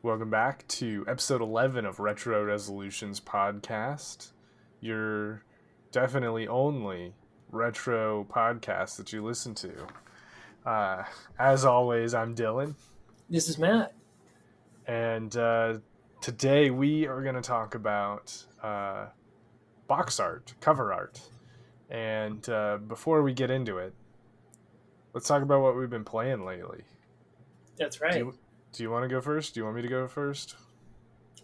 Welcome back to episode 11 of Retro Resolutions Podcast. Your definitely only retro podcast that you listen to. Uh, as always, I'm Dylan. This is Matt. And uh, today we are going to talk about uh, box art, cover art. And uh, before we get into it, let's talk about what we've been playing lately. That's right. Do you, do you want to go first? Do you want me to go first?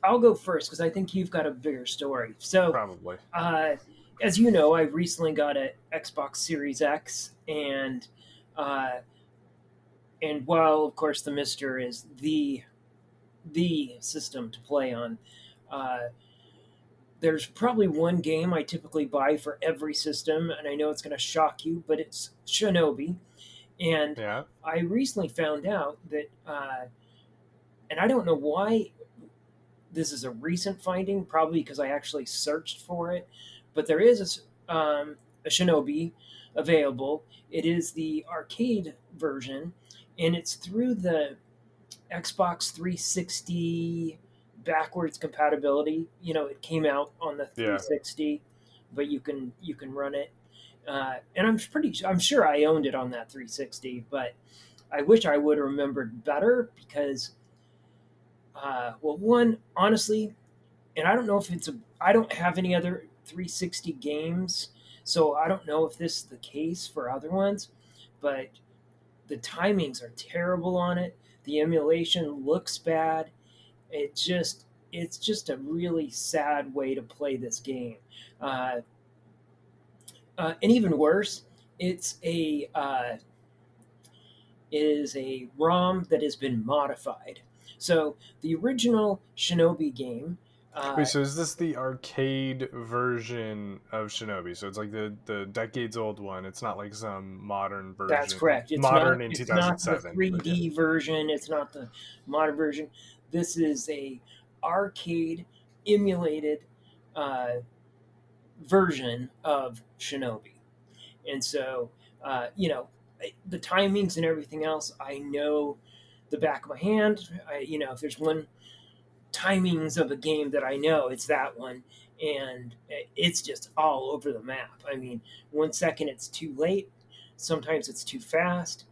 I'll go first because I think you've got a bigger story. So, Probably. uh, as you know, I recently got an Xbox Series X, and uh, and while of course the Mister is the the system to play on, uh, there's probably one game I typically buy for every system, and I know it's going to shock you, but it's Shinobi. And Yeah. I recently found out that, uh, and I don't know why this is a recent finding, probably because I actually searched for it, but there is a, um, a Shinobi available. It is the arcade version, and it's through the Xbox 360 backwards compatibility. You know, it came out on the Yeah. 360, but you can you can run it. Uh, and I'm pretty I'm sure I owned it on that 360, but I wish I would have remembered better because, uh, well, one honestly, and I don't know if it's a I don't have any other 360 games, so I don't know if this is the case for other ones, but the timings are terrible on it. The emulation looks bad. It just it's just a really sad way to play this game. Uh, uh, and even worse, it's a uh, is a ROM that has been modified. So the original Shinobi game. Uh, Wait, so is this the arcade version of Shinobi? So it's like the, the decades old one. It's not like some modern version. That's correct. It's modern not, in it's Not the 3D yeah. version. It's not the modern version. This is a arcade emulated uh, version of Shinobi, and so uh, you know the timings and everything else. I know the back of my hand. I, you know if there's one timings of a game that I know, it's that one. And it's just all over the map. I mean, one second it's too late, sometimes it's too fast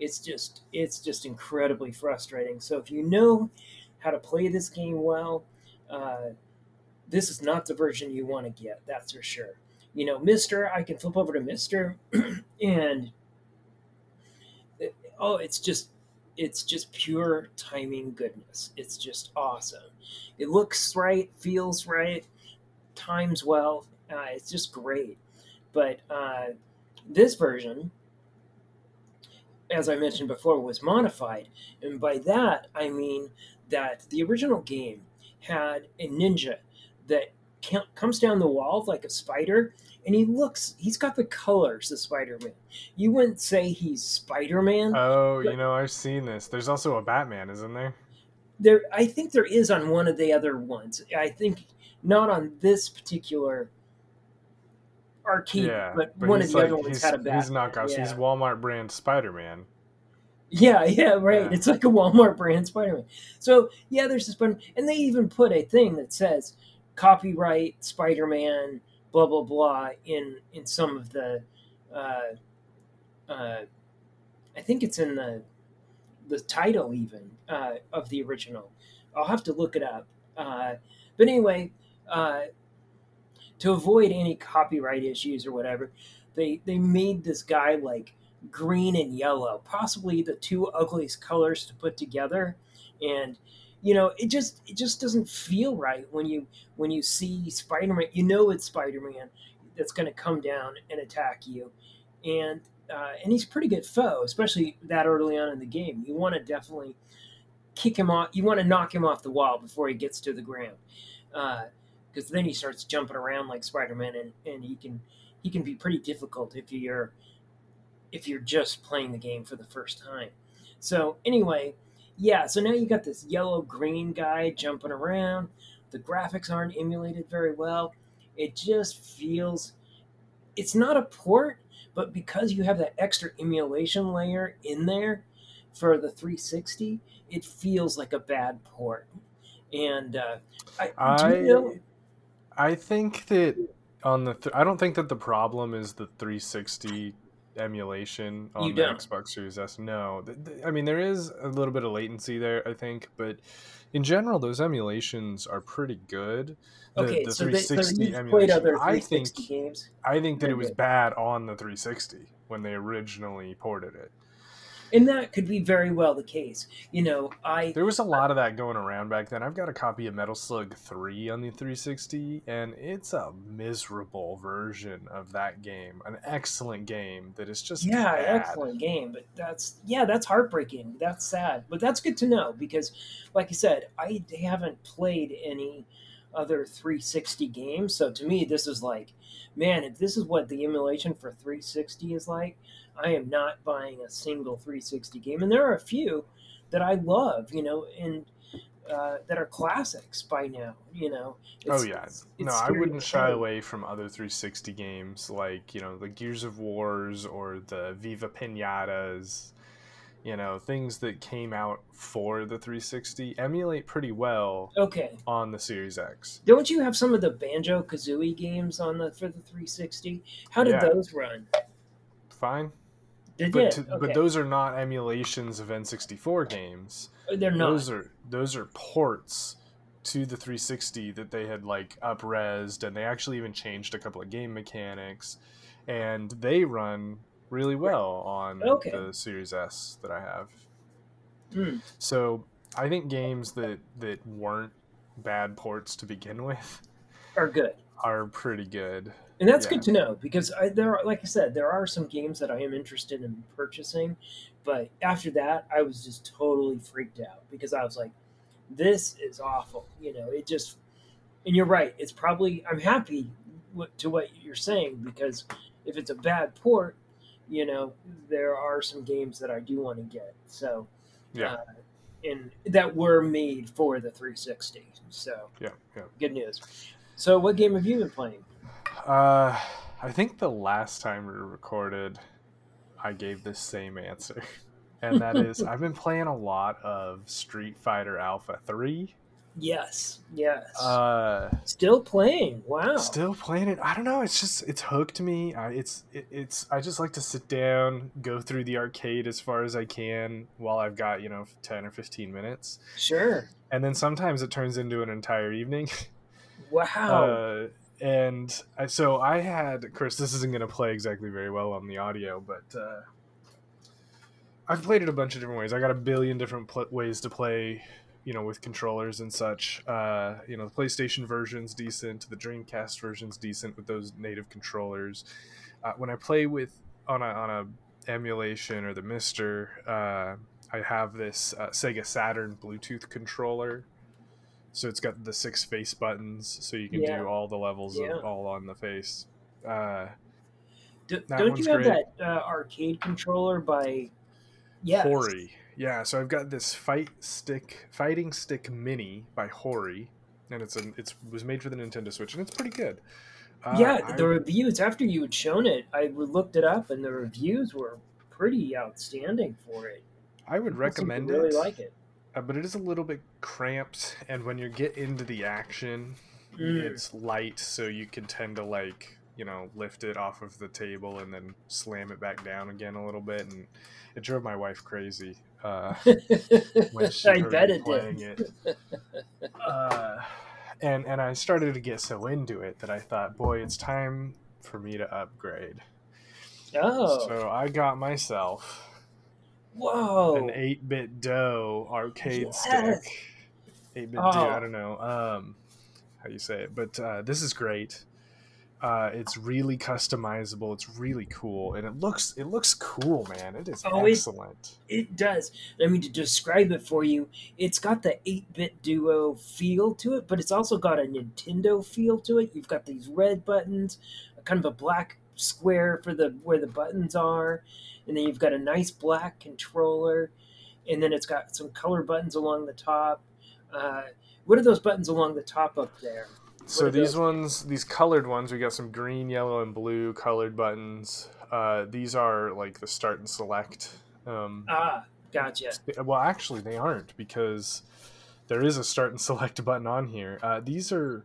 it's just it's just incredibly frustrating so if you know how to play this game well uh, this is not the version you want to get that's for sure you know mister i can flip over to mister and oh it's just it's just pure timing goodness. It's just awesome. It looks right feels right times well. Uh, it's just great. But uh, this version as I mentioned before, was modified. And by that, I mean that the original game had a ninja that comes down the wall like a spider, and he looks, he's got the colors of Spider Man. You wouldn't say he's Spider Man. Oh, you know, I've seen this. There's also a Batman, isn't there? there, I think there is on one of the other ones. I think not on this particular arcade, yeah. but, one of the like- other ones had a Batman. He's knockoff. yeah. He's Walmart brand Spider Man. Yeah, yeah, right. Yeah. It's like a Walmart brand Spider Man. So yeah, there's this button, and they even put a thing that says copyright Spider Man, blah blah blah, in in some of the, uh, uh, I think it's in the the title even uh, of the original. I'll have to look it up. Uh, but anyway, uh, to avoid any copyright issues or whatever, they they made this guy like green and yellow, possibly the two ugliest colors to put together, and you know it just it just doesn't feel right when you when you see Spider-Man. You know it's Spider-Man that's going to come down and attack you, and uh, and he's a pretty good foe, especially that early on in the game. You want to definitely kick him off. You want to knock him off the wall before he gets to the ground, because then he starts jumping around like Spider-Man, and, and he can he can be pretty difficult if you're if you're just playing the game for the first time. So anyway, yeah. So now you got this yellow green guy jumping around. The graphics aren't emulated very well. It just feels. It's not a port, but because you have that extra emulation layer in there, for the 360, it feels like a bad port. And uh, I, I you know, I think that on the th- I don't think that the problem is the 360 emulation on the? Xbox Series S. No, I mean there is a little bit of latency there, I think, but in general, those emulations are pretty good. The, okay, the so, they, so 360 you've emulation, played other I 360 think games. I think that Very it was good. bad on the 360 when they originally ported it. And that could be very well the case. You know, I There was a lot of that going around back then. I've got a copy of Metal Slug 3 on the 360, and it's a miserable version of that game. An excellent game that is just yeah, bad. excellent game, but that's yeah, that's heartbreaking. That's sad, but that's good to know because, like I said, I haven't played any other 360 games. So to me, this is like, man, if this is what the emulation for 360 is like, I am not buying a single 360 game. And there are a few that I love, you know, and uh, that are classics by now. You know, Oh yeah, it's no, I wouldn't shy away from other 360 games like you know the Gears of Wars or the Viva Pinatas, you know things that came out for the 360 emulate pretty well Okay, on the Series X. don't you have some of the Banjo Kazooie games on the for the 360? How did Yeah. those run? Fine, But to, okay. but those are not emulations of N64 games. they're not. Those are those are ports to the 360 that they had like upresed, and they actually even changed a couple of game mechanics, and they run really well on Okay. the Series S that I have. Hmm. So I think games that that weren't bad ports to begin with are good. are pretty good. And that's Yeah. good to know because I, there, are, like I said, there are some games that I am interested in purchasing, but after that, I was just totally freaked out because I was like, "This is awful." You know, it just. And you're right. It's probably I'm happy to what you're saying because if it's a bad port, you know, there are some games that I do want to get. So, Yeah, uh, and that were made for the 360. So, yeah, yeah. good news. So, what game have you been playing? Uh, I think the last time we recorded, I gave the same answer, and that is I've been playing a lot of Street Fighter Alpha Three. Yes, yes. Uh, Still playing. Wow. still playing it. I don't know. It's just it's hooked me. I, it's it, it's I just like to sit down, go through the arcade as far as I can while I've got you know ten or fifteen minutes, Sure. and then sometimes it turns into an entire evening. Wow. Uh, and I, so I had, of course, this isn't going to play exactly very well on the audio, but uh, I've played it a bunch of different ways. I got a billion different pl- ways to play, you know, with controllers and such. Uh, you know, the PlayStation version's decent, the Dreamcast version's decent with those native controllers. Uh, when I play with on a on a emulation or the Mister, uh, I have this uh, Sega Saturn Bluetooth controller. So it's got the six face buttons, so you can Yeah. do all the levels Yeah. of all on the face. Uh, D- don't you have great. that uh, arcade controller by? Yes. Hori. Yeah, so I've got this fight stick, fighting stick mini by Hori, and it's an it's was made for the Nintendo Switch, and it's pretty good. Uh, yeah, I- the reviews after you had shown it, I looked it up, and the reviews were pretty outstanding for it. I would People seem to recommend really it, like it. Uh, but it is a little bit cramped, and when you get into the action, Mm. it's light, so you can tend to like you know lift it off of the table and then slam it back down again a little bit, and it drove my wife crazy. Uh, when she I bet it did. it. Uh, and and I started to get so into it that I thought, boy, it's time for me to upgrade. Oh, So I got myself whoa! an 8BitDo arcade Yes. stick. 8-bit Oh. do, I don't know um, how you say it, but uh, this is great. Uh, it's really customizable. It's really cool, and it looks it looks cool, man. It is Oh, excellent. It does. I mean, to describe it for you, it's got the 8 bit duo feel to it, but it's also got a Nintendo feel to it. You've got these red buttons, a kind of a black square for the where the buttons are, and then you've got a nice black controller, and then it's got some color buttons along the top. Uh, what are those buttons along the top up there? So these those? ones, these colored ones, we got some green, yellow, and blue colored buttons. Uh, these are like the start and select. Um, Ah, Gotcha. Well, actually, they aren't because there is a start and select button on here. Uh, these are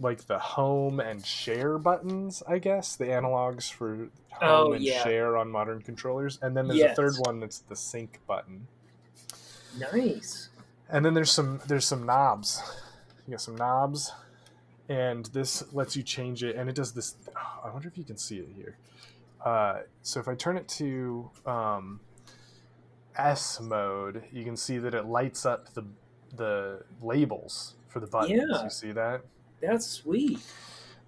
like the home and share buttons, I guess, the analogs for home Oh, and yeah. share on modern controllers. And then there's Yes. a third one that's the sync button. Nice. And then there's some there's some knobs. You got some knobs, and this lets you change it, and it does this. oh, I wonder if you can see it here. Uh, so if I turn it to um, S mode, you can see that it lights up the the labels for the buttons. Yeah. You see that? That's sweet.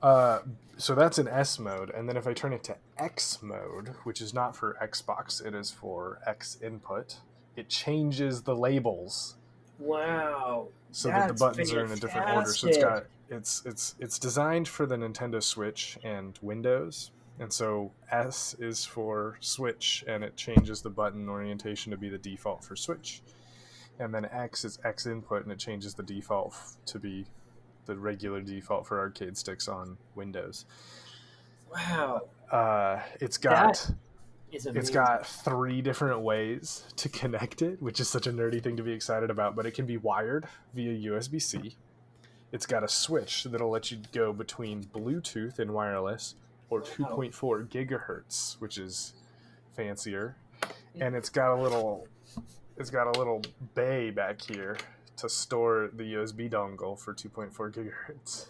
Uh, so that's in S mode, and then if I turn it to X mode, which is not for Xbox, it is for X input. It changes the labels Wow. so that the buttons are in a different order. So it's got it's it's it's designed for the Nintendo Switch and Windows, and so S is for Switch, and it changes the button orientation to be the default for Switch, and then X is X input, and it changes the default to be the regular default for arcade sticks on Windows. Wow. Uh, it's got. That Is amazing. It's got three different ways to connect it, which is such a nerdy thing to be excited about, but it can be wired via USB C. It's got a switch that'll let you go between Bluetooth and wireless or 2.4 gigahertz, which is fancier. And it's got a little it's got a little bay back here to store the USB dongle for 2.4 gigahertz.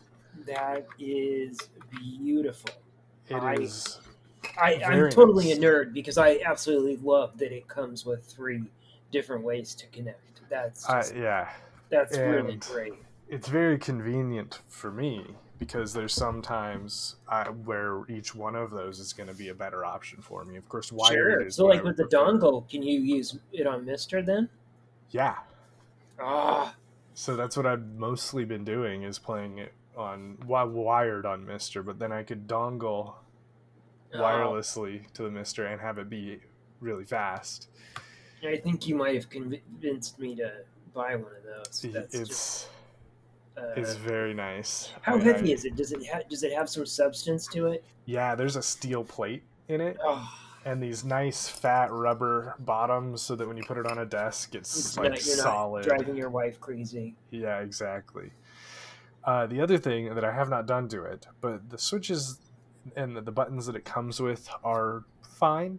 That is beautiful. It I- is I, I'm totally nice. a nerd because I absolutely love that it comes with three different ways to connect. That's just, yeah. that's really great. it's very convenient for me because there's sometimes I, where each one of those is going to be a better option for me. Of course, wired Sure. is So, like with the prefer. dongle, can you use it on Mister then? Yeah, Ah, so that's what I've mostly been doing is playing it on wi- wired on Mister, but then I could dongle oh, wirelessly to the Mister and have it be really fast. I think you might have convinced me to buy one of those. It's just, uh, it's very nice. how I- heavy I- is it? Does it ha- does it have some substance to it? Yeah, there's a steel plate in it. Oh, and these nice fat rubber bottoms so that when you put it on a desk it's, it's like not, you're solid. not driving your wife crazy. yeah exactly. Uh, the other thing that i have not done to it but the switches and the, the buttons that it comes with are fine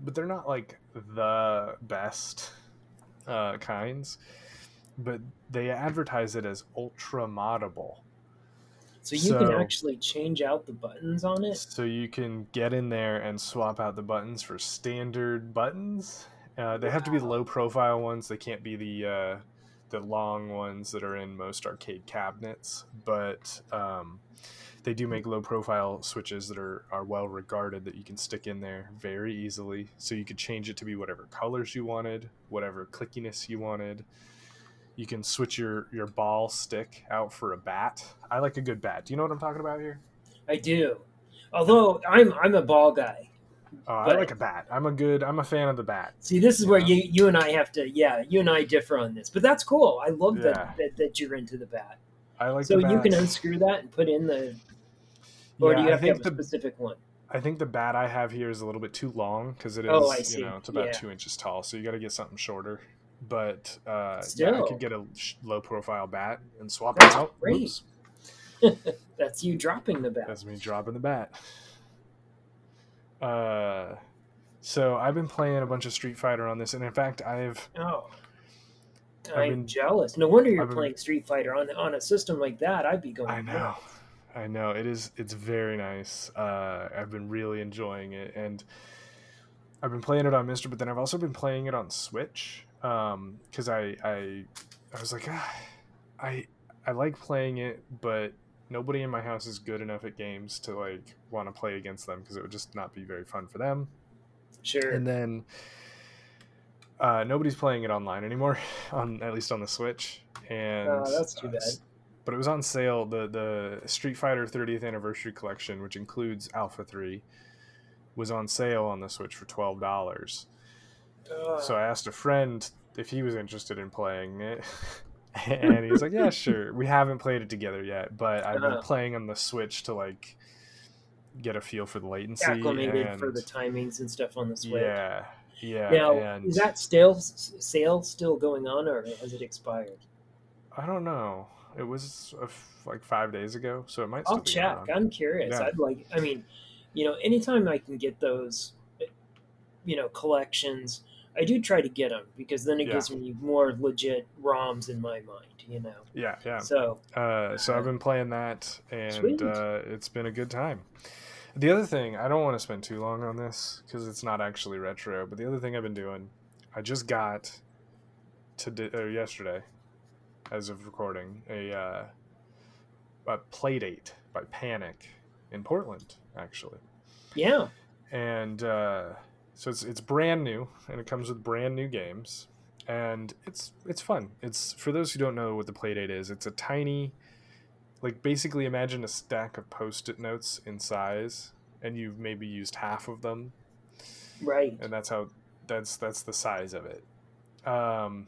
but they're not like the best uh, kinds but they advertise it as ultra moddable So you can actually change out the buttons on it. So you can get in there and swap out the buttons for standard buttons. Uh, they have to be Wow. low profile ones. They can't be the uh, the long ones that are in most arcade cabinets. But um, they do make low profile switches that are, are well regarded that you can stick in there very easily. So you could change it to be whatever colors you wanted, whatever clickiness you wanted. You can switch your, your ball stick out for a bat. I like a good bat. Do you know what I'm talking about here? I do. Although I'm I'm a ball guy. Oh, I like a bat. I'm a good. I'm a fan of the bat. See, this is where Yeah. you you and I have to yeah, you and I differ on this. But that's cool. I love Yeah. that, that that you're into the bat. I like. So you can unscrew that and put in the or Yeah, do you I have to have a the specific one? I think the bat I have here is a little bit too long because it oh, is. Oh, I see. You know, it's about Yeah. two inches tall, so you got to get something shorter. But uh, yeah, I could get a low profile bat and swap That's it out. great. That's you dropping the bat. that's me dropping the bat. Uh, so I've been playing a bunch of Street Fighter on this, and in fact, I've Oh. I've I'm been- jealous. No wonder you're been- playing Street Fighter on on a system like that. I'd be going. I know. I know. It is it's very nice. Uh I've been really enjoying it and I've been playing it on Mister, but then I've also been playing it on Switch. Um cuz I I I was like ah, I I like playing it, but nobody in my house is good enough at games to like want to play against them because it would just not be very fun for them. Sure. And then uh, nobody's playing it online anymore, on at least on the Switch. And Oh, that's too uh, bad. but it was on sale. The the Street Fighter 30th Anniversary Collection, which includes Alpha 3, was on sale on the Switch for twelve dollars. So I asked a friend if he was interested in playing it. and he's like, "Yeah, sure." We haven't played it together yet, but I've been Uh-huh. playing on the Switch to like get a feel for the latency. acclimated and for the timings and stuff on the Switch. yeah, Yeah, now, and is that still sale still going on, or has it expired? I don't know. It was uh, f- like five days ago, so it might. I'll be check. I'm curious. Yeah. I'd like. I mean, you know, anytime I can get those, you know, collections, I do try to get them because then it Yeah. gives me more legit ROMs in my mind. You know. Yeah, yeah. So Uh, so I've been playing that, and uh, it's been a good time. The other thing, I don't want to spend too long on this because it's not actually retro. But the other thing I've been doing, I just got today or yesterday, as of recording, a uh, a Playdate by Panic in Portland, actually, yeah, and uh, so it's it's brand new, and it comes with brand new games, and it's it's fun. It's for those who don't know what the Playdate is. It's a tiny, like basically imagine a stack of post-it notes in size, and you've maybe used half of them, right. and that's how that's that's the size of it. Um,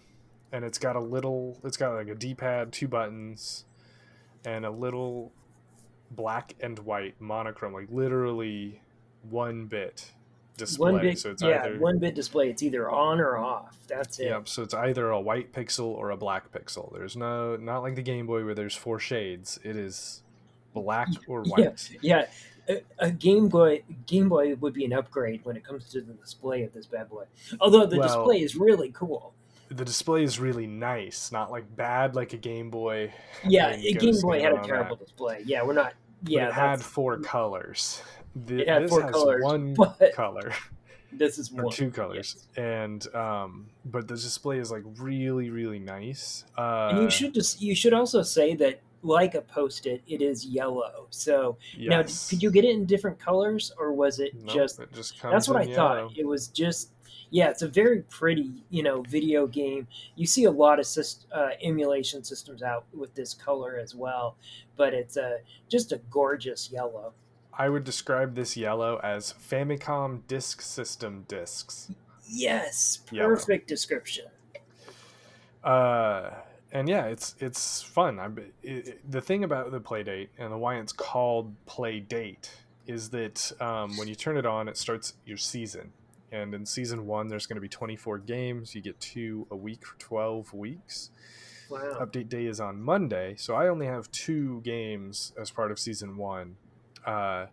and it's got a little. It's got like a D-pad, two buttons, and a little black and white monochrome, like literally one bit display. One bit, so it's yeah, either one bit display. It's either on or off. That's it. Yep. So it's either a white pixel or a black pixel. There's no not like the Game Boy where there's four shades. It is black or white. Yeah, a, a Game Boy Game Boy would be an upgrade when it comes to the display of this bad boy. Although the Well- display is really cool. The display is really nice, not like bad like a Game Boy. Yeah, a Game Boy had a terrible that. display. Yeah, we're not. But Yeah, it had four colors. The, It had this four has colors, one color This is or one. two colors, and um, but the display is like really really nice. Uh, And you should just you should also say that like a post-it, it is yellow. So now, yes. could you get it in different colors, or was it Nope, just? it just comes That's what I yellow. thought. It was just. Yeah, it's a very pretty, you know, video game. You see a lot of syst- uh, emulation systems out with this color as well, but it's a just a gorgeous yellow. I would describe this yellow as Famicom Disk System discs. Yes, Yellow. perfect description. Uh, and yeah, it's it's fun. I it, it- the thing about the Playdate and the why it's called Playdate is that um, when you turn it on, it starts your season. And in season one, there's going to be 24 games. You get two a week for 12 weeks. Wow. Update day is on Monday, so I only have two games as part of season one, uh,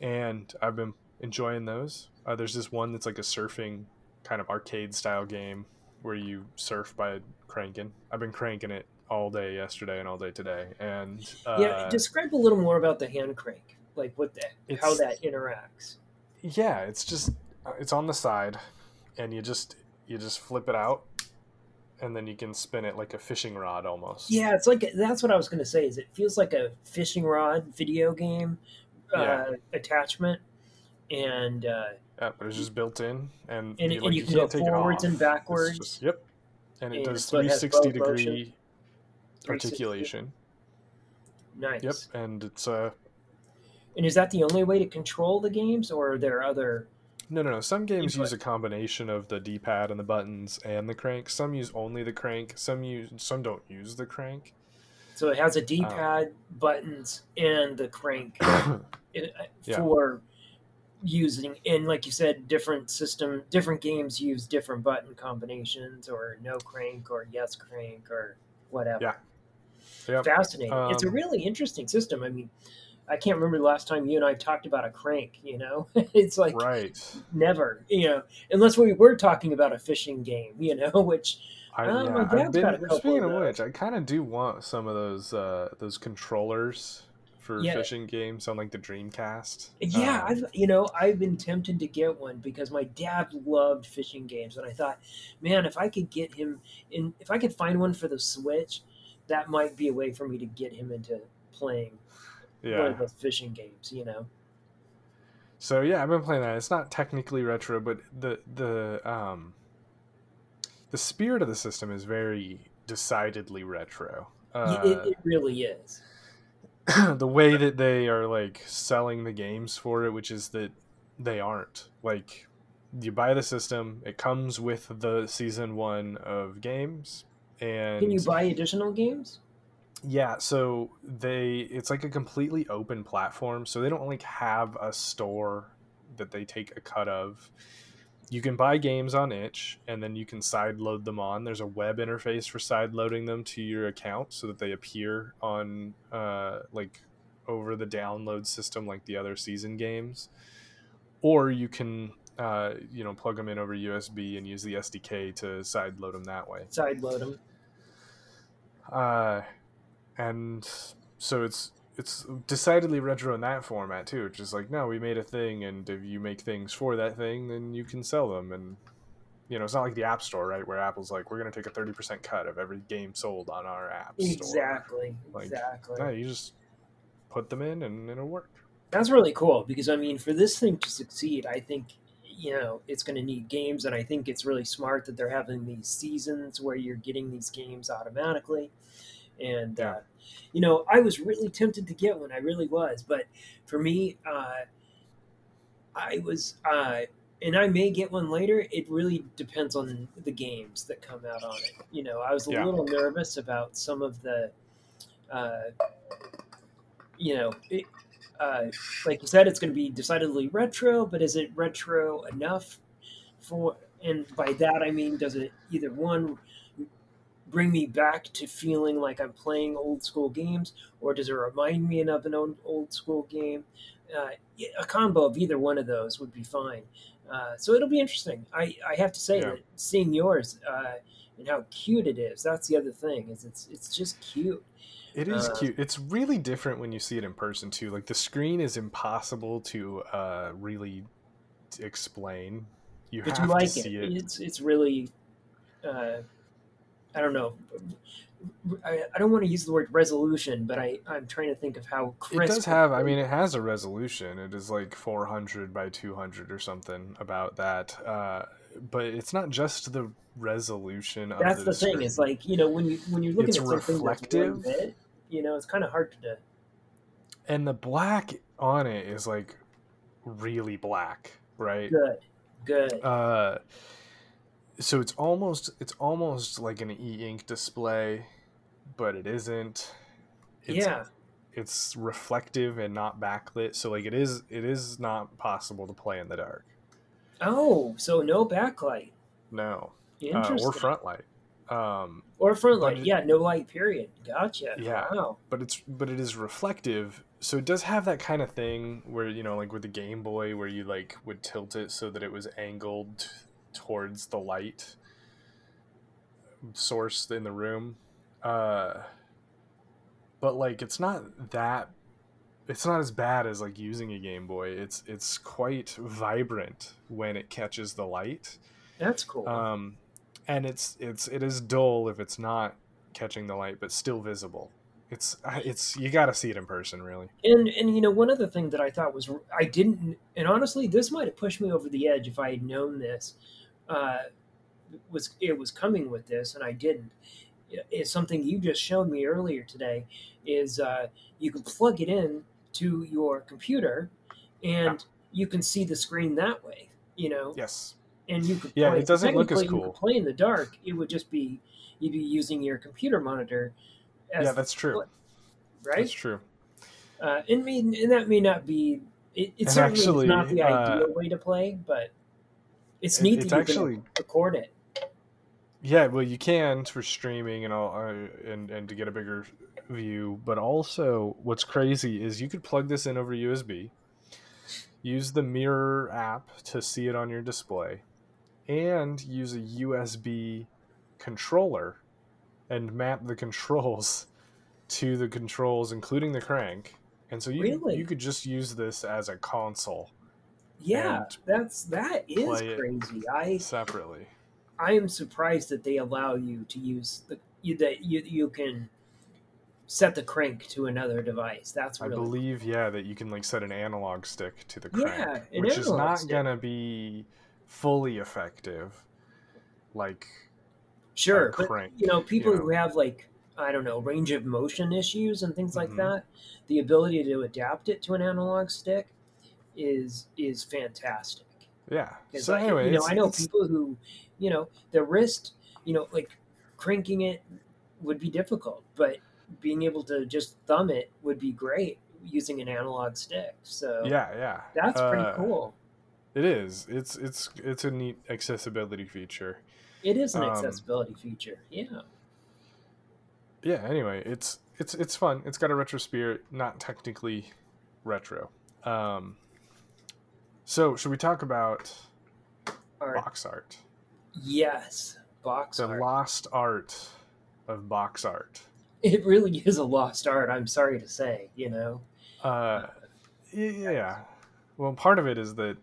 and I've been enjoying those. Uh, there's this one that's like a surfing kind of arcade style game where you surf by cranking. I've been cranking it all day yesterday and all day today, and uh, yeah, describe a little more about the hand crank, like what that, how that interacts. yeah, it's just uh, it's on the side, and you just you just flip it out, and then you can spin it like a fishing rod almost. Yeah, it's like that's what I was going to say. Is it feels like a fishing rod video game uh, Yeah. attachment, and uh, Yeah, but it's just built in, and, And- you, and you you can go can't take it forwards and backwards. Just- yep, and it And does it 360 both motion. degree 360. articulation. nice. Yep, and it's uh And is that the only way to control the games, or are there other? No no no. Some games Input. use a combination of the D-pad and the buttons and the crank. Some use only the crank. Some use some don't use the crank. So it has a Um, D-pad, buttons, and the crank uh, Yeah. for using. And like you said, different system, different games use different button combinations, or no crank, or yes crank, or whatever. Yeah. Yep. Fascinating. it's a Um, really interesting system. I mean, I can't remember the last time you and I talked about a crank. You know, it's like right. never. You know, unless we were talking about a fishing game. You know, which I, Oh, yeah, my I've dad's got a been, speaking of of which, I kind of do want some of those uh, those controllers for Yeah. fishing games on like the Dreamcast. Yeah, Um, I've you know I've been tempted to get one because my dad loved fishing games, and I thought, man, if I could get him in, if I could find one for the Switch, that might be a way for me to get him into playing one yeah. of those fishing games. You know, So yeah, I've been playing that. It's not technically retro, but the the um the spirit of the system is very decidedly retro. Uh, it, it really is. the way that they are like selling the games for it, which is that they aren't like you buy the system, it comes with the season one of games, and Can you buy additional games? Yeah, so they it's like a completely open platform, so they don't like have a store that they take a cut of. you can buy games on itch and then you can side load them on there's a web interface for side loading them to your account so that they appear on uh, like over the download system like the other season games or you can uh, you know plug them in over usb and use the sdk to side load them that way Side load them. uh, and so it's it's decidedly retro in that format too. It's just like no, we made a thing, and if you make things for that thing, then you can sell them. And you know, it's not like the App Store, right? Where Apple's like, we're going to take a thirty percent cut of every game sold on our app store. Exactly. Like, exactly. No, you just put them in, and it'll work. That's really cool because I mean, for this thing to succeed, I think you know it's going to need games, and I think it's really smart that they're having these seasons where you're getting these games automatically. And Yeah. uh, you know, I was really tempted to get one. I really was, but for me, uh, I was, uh, and I may get one later. It really depends on the games that come out on it. You know, I was a Yeah. little nervous about some of the. Uh, you know, it, uh, like you said, it's going to be decidedly retro, but is it retro enough for? And by that I mean, does it either one bring me back to feeling like I'm playing old school games, or does it remind me of an old, old school game? Uh, a combo of either one of those would be fine. Uh, so it'll be interesting. I, I have to say Yeah. that seeing yours uh, and how cute it is. That's the other thing is it's it's just cute. It is Uh, cute. It's really different when you see it in person too. Like the screen is impossible to uh, really explain. You have you like to it. see it. It's it's really. I don't know. I, I don't want to use the word resolution, but I, I'm trying to think of how It does have. I mean, it has a resolution. It is like 400 by 200 or something about that. Uh, but it's not just the resolution. Of that's the, the thing. It's like you know when you when you're looking It's at something that's reflective. bit, you know, it's kind of hard to. and the black on it is like really black, right? Good, good. Uh, so it's almost it's almost like an e-ink display, but it isn't. It's, yeah, it's reflective and not backlit, so like it is it is not possible to play in the dark. Oh, so no backlight. No, uh, or front light. Um, Or front light. it- yeah, no light. Period. Gotcha. Yeah. Wow. but it's but it is reflective, so it does have that kind of thing where you know, like with the Game Boy, where you like would tilt it so that it was angled towards the light source in the room. Uh, but like, it's not that. It's not as bad as like using a Game Boy. It's it's quite vibrant when it catches the light. That's cool. um, and it's it's it is dull if it's not catching the light, but still visible. It's it's you got to see it in person, really. And and you know one other thing that I thought was I didn't and honestly this might have pushed me over the edge if I had known this uh, was it was coming with this and I didn't. Is something you just showed me earlier today is uh, you can plug it in to your computer and you can see the screen that way. You know, Yes, and you could Yeah, play, it doesn't look as cool. play in the dark. It would just be you'd be using your computer monitor. As yeah, that's true. right. That's true. Uh, and mean, and that may not be. It, it And certainly actually, is not the uh, ideal way to play, but it's It- neat it's that you actually can record it. yeah. Well, you can for streaming and all, uh, and and to get a bigger view. But also, what's crazy is you could plug this in over USB, use the Mirror app to see it on your display, and use a USB controller and map the controls to the controls, including the crank. And so you Really? you could just use this as a console Yeah, that's that is crazy. I separately. I am surprised that they allow you to use the you, that you you can set the crank to another device. That's what I really believe, yeah, that you can like set an analog stick to the Yeah, crank, an which is not stick. gonna be fully effective. Like sure. But crank, you know, people you who have like I don't know range of motion issues and things like Mhm. that, the ability to adapt it to an analog stick is is fantastic. Yeah. So anyway, you know, I know people who, you know, the wrist, you know, like cranking it would be difficult, but being able to just thumb it would be great using an analog stick. So Yeah, yeah. that's pretty Uh, cool. It is. It's it's it's a neat accessibility feature. It is an Um, accessibility feature. Yeah. Yeah. Anyway, it's it's it's fun. It's got a retro spirit, not technically retro. Um, so should we talk about Art. box art? Yes. Box The art. lost art of box art. it really is a lost art. I'm sorry to say. You know. Uh, yeah. Well, part of it is that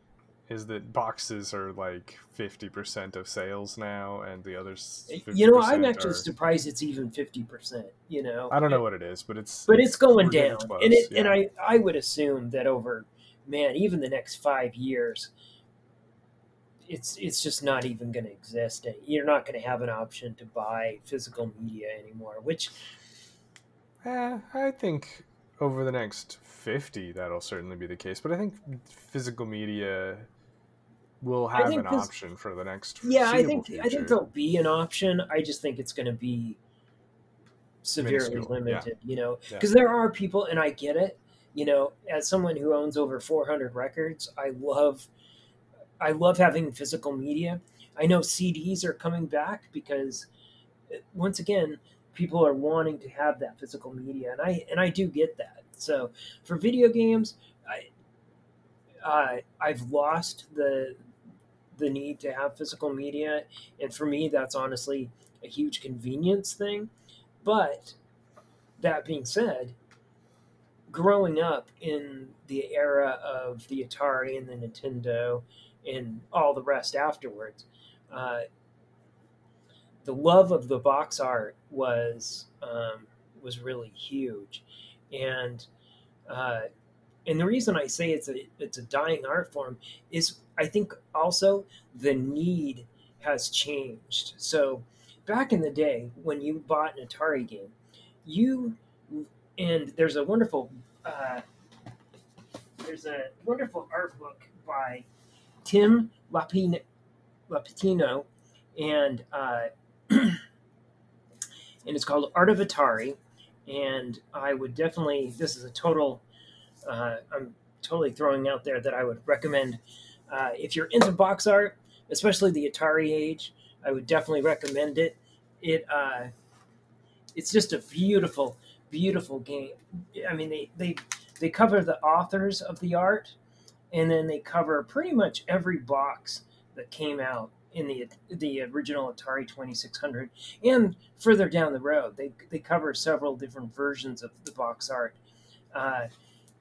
is that boxes are like fifty percent of sales now, and the others. You know, I'm 50% actually are- surprised it's even fifty percent. You know. I don't know what it is, but it's but it's going down, and it and. I I would assume that over, man, even the next five years, it's it's just not even going to exist. You're not going to have an option to buy physical media anymore. Which Eh, I think over the next 50, that'll certainly be the case. But I think physical media will have an option for the next yeah, I think I think there'll be an option. I just think it's going to be severely Minuscule, yeah. limited. You know, Yeah. because there are people, and I get it. You know, as someone who owns over 400 records, I love I love having physical media. I know CDs are coming back because uh, once again, people are wanting to have that physical media, and I and I do get that. So for video games, I uh, I've lost the the need to have physical media, and for me, that's honestly a huge convenience thing. But that being said, growing up in the era of the Atari and the Nintendo and all the rest afterwards, uh, the love of the box art was um, was really huge, and uh, and the reason I say it's a it's a dying art form is I think also the need has changed. So back in the day when you bought an Atari game, you and there's a wonderful uh, there's a wonderful art book by Tim Lapine, Lapetino, and uh, and it's called Art of Atari. And I would definitely this is a total uh, I'm totally throwing out there that I would recommend uh, if you're into box art, especially the Atari age. I would definitely recommend it. It uh, it's just a beautiful, beautiful game. I mean, they they they cover the authors of the art, and then they cover pretty much every box that came out in the the original Atari 2600 and further down the road they, they cover several different versions of the box art uh,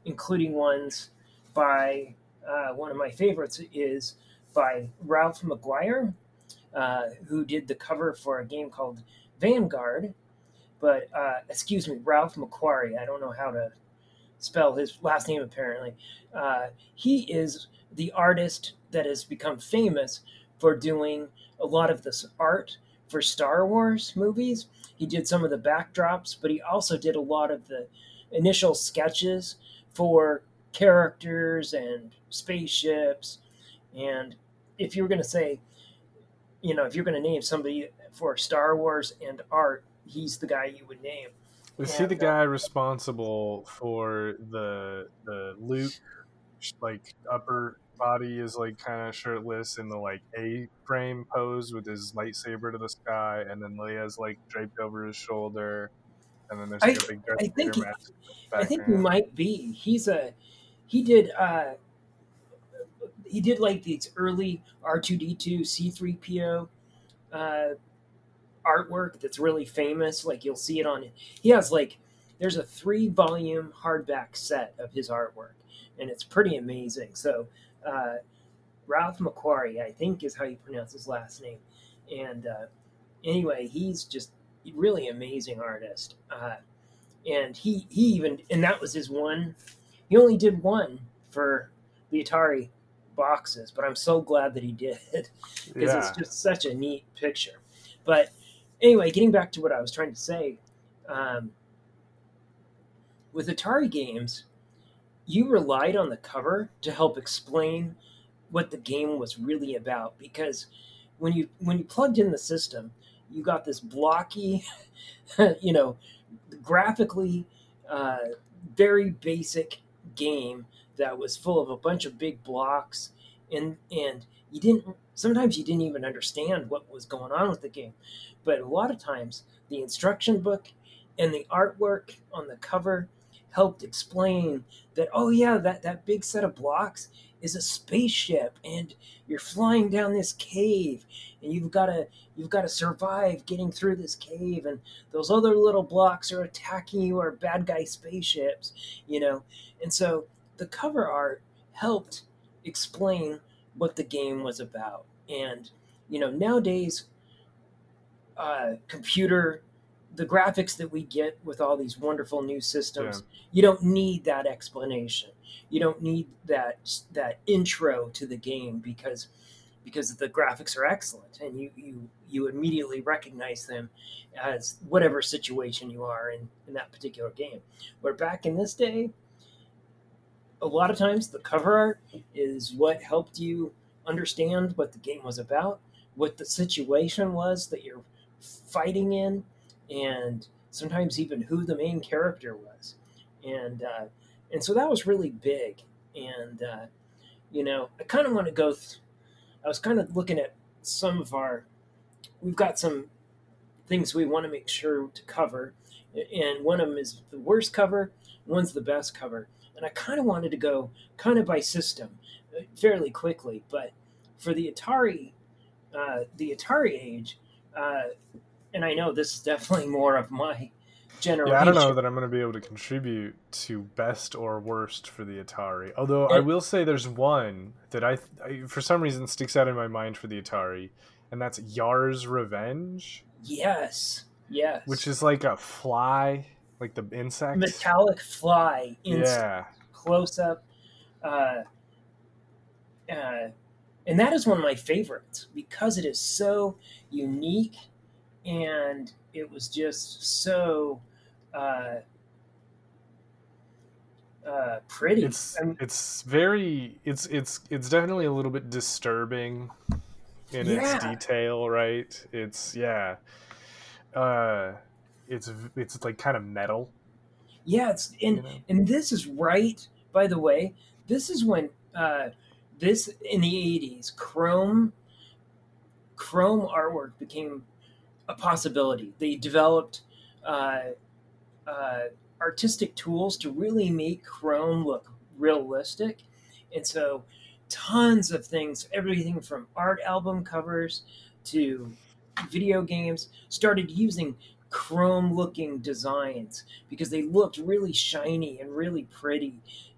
including ones by uh, one of my favorites is by Ralph McGuire uh, who did the cover for a game called Vanguard but uh, excuse me Ralph McQuarrie I don't know how to spell his last name apparently uh, he is the artist that has become famous for doing a lot of this art for Star Wars movies. He did some of the backdrops, but he also did a lot of the initial sketches for characters and spaceships. And if you were going to say, you know, if you're going to name somebody for Star Wars and art, he's the guy you would name. Is he the And, uh, guy responsible for the the Luke like upper body is like kind of shirtless in the like A frame pose with his lightsaber to the sky, and then Leia's like draped over his shoulder, and then there's like a big Darth I think Vader he- mask. in the I think he might be. He's a he did uh he did like these early R2D2 C3PO uh artwork that's really famous like you'll see it on he has like there's a 3 volume hardback set of his artwork and it's pretty amazing. So uh Ralph McQuarrie, I think is how you pronounce his last name. And uh anyway, he's just really amazing artist. Uh and he he even and that was his one he only did one for the atari boxes but i'm so glad that he did because Yeah, it's just such a neat picture but anyway getting back to what i was trying to say um, with atari games you relied on the cover to help explain what the game was really about because when you when you plugged in the system you got this blocky you know graphically uh, very basic game that was full of a bunch of big blocks and and you didn't sometimes you didn't even understand what was going on with the game but a lot of times the instruction book and the artwork on the cover helped explain that oh yeah that that big set of blocks is a spaceship and you're flying down this cave and you've got to you've got to survive getting through this cave and those other little blocks are attacking you or bad guy spaceships you know? And so the cover art helped explain what the game was about. And you know nowadays uh, computer the graphics that we get with all these wonderful new systems yeah. you don't need that explanation. You don't need that that intro to the game because because the graphics are excellent and you you you immediately recognize them as whatever situation you are in in that particular game. Where back in this day a lot of times the cover art is what helped you understand what the game was about what the situation was that you're fighting in and sometimes even who the main character was. And uh, and so that was really big. And uh, you know i kind of want to go th- i was kind of looking at some of our we've got some things we want to make sure to cover. And one of them is the worst cover one's the best cover and i kind of wanted to go kind of by system uh, fairly quickly but for the atari uh, the atari age uh, and i know this is definitely more of my generation. Yeah, I don't know that I'm going to be able to contribute to best or worst for the Atari. Although I will say there's one that I, I, for some reason sticks out in my mind for the Atari, and that's Yars' Revenge. Yes. Yes. Which is like a fly, like the insect. Metallic fly. yeah. Close up. Uh, uh, and that is one of my favorites because it is so unique and it was just so uh, uh, pretty. It's it's very it's it's it's definitely a little bit disturbing in yeah. its detail, right? It's yeah. Uh, it's it's like kind of metal. Yeah, it's and you know? and this is right. By the way, this is when uh, this in the eighties, Chrome Chrome artwork became a possibility. They developed uh, uh, artistic tools to really make Chrome look realistic. And so, tons of things, everything from art album covers to video games, started using chrome looking designs because they looked really shiny and really pretty.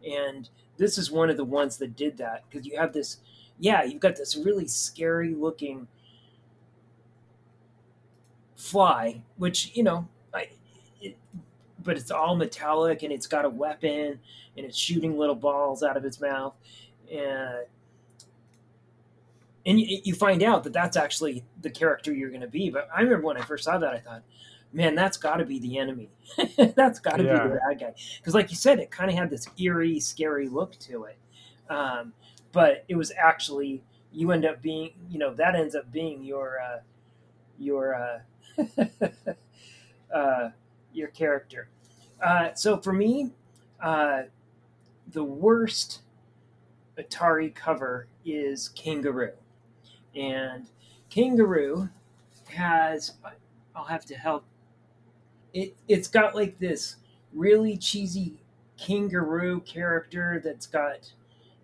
And this is one of the ones that did that because you have this, yeah, you've got this really scary looking fly, which, you know, I, it, but it's all metallic and it's got a weapon and it's shooting little balls out of its mouth and and you, you find out that that's actually the character you're going to be but i remember when i first saw that i thought man that's got to be the enemy that's got to yeah. be the bad guy because like you said it kind of had this eerie scary look to it um, but it was actually you end up being you know that ends up being your uh, your uh, uh, your character. Uh, so for me, uh, the worst Atari cover is Kangaroo, and Kangaroo has I'll have to help. It it's got like this really cheesy kangaroo character that's got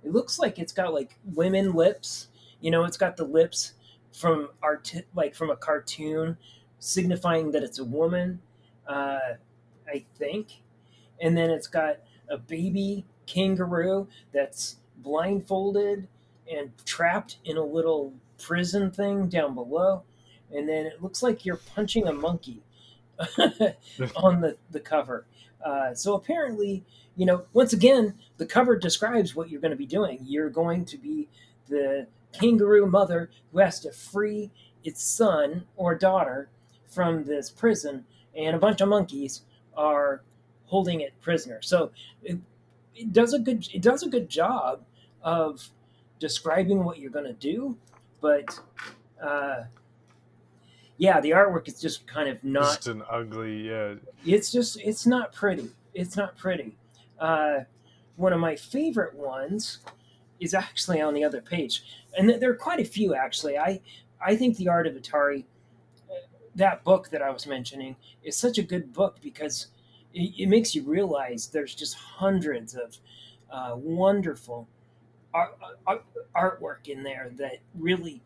it looks like it's got like women lips you know it's got the lips from art like from a cartoon signifying that it's a woman uh, I think. And then it's got a baby kangaroo that's blindfolded and trapped in a little prison thing down below. And then it looks like you're punching a monkey on the, the cover. Uh, so apparently, you know, once again, the cover describes what you're going to be doing. You're going to be the kangaroo mother who has to free its son or daughter from this prison and a bunch of monkeys are holding it prisoner. So it, it does a good it does a good job of describing what you're going to do, but uh, yeah, the artwork is just kind of not just an ugly. Yeah, it's just it's not pretty. It's not pretty. Uh, one of my favorite ones is actually on the other page, and there are quite a few actually. I I think the art of Atari, that book that I was mentioning, is such a good book because it, it makes you realize there's just hundreds of uh, wonderful art, art, artwork in there that really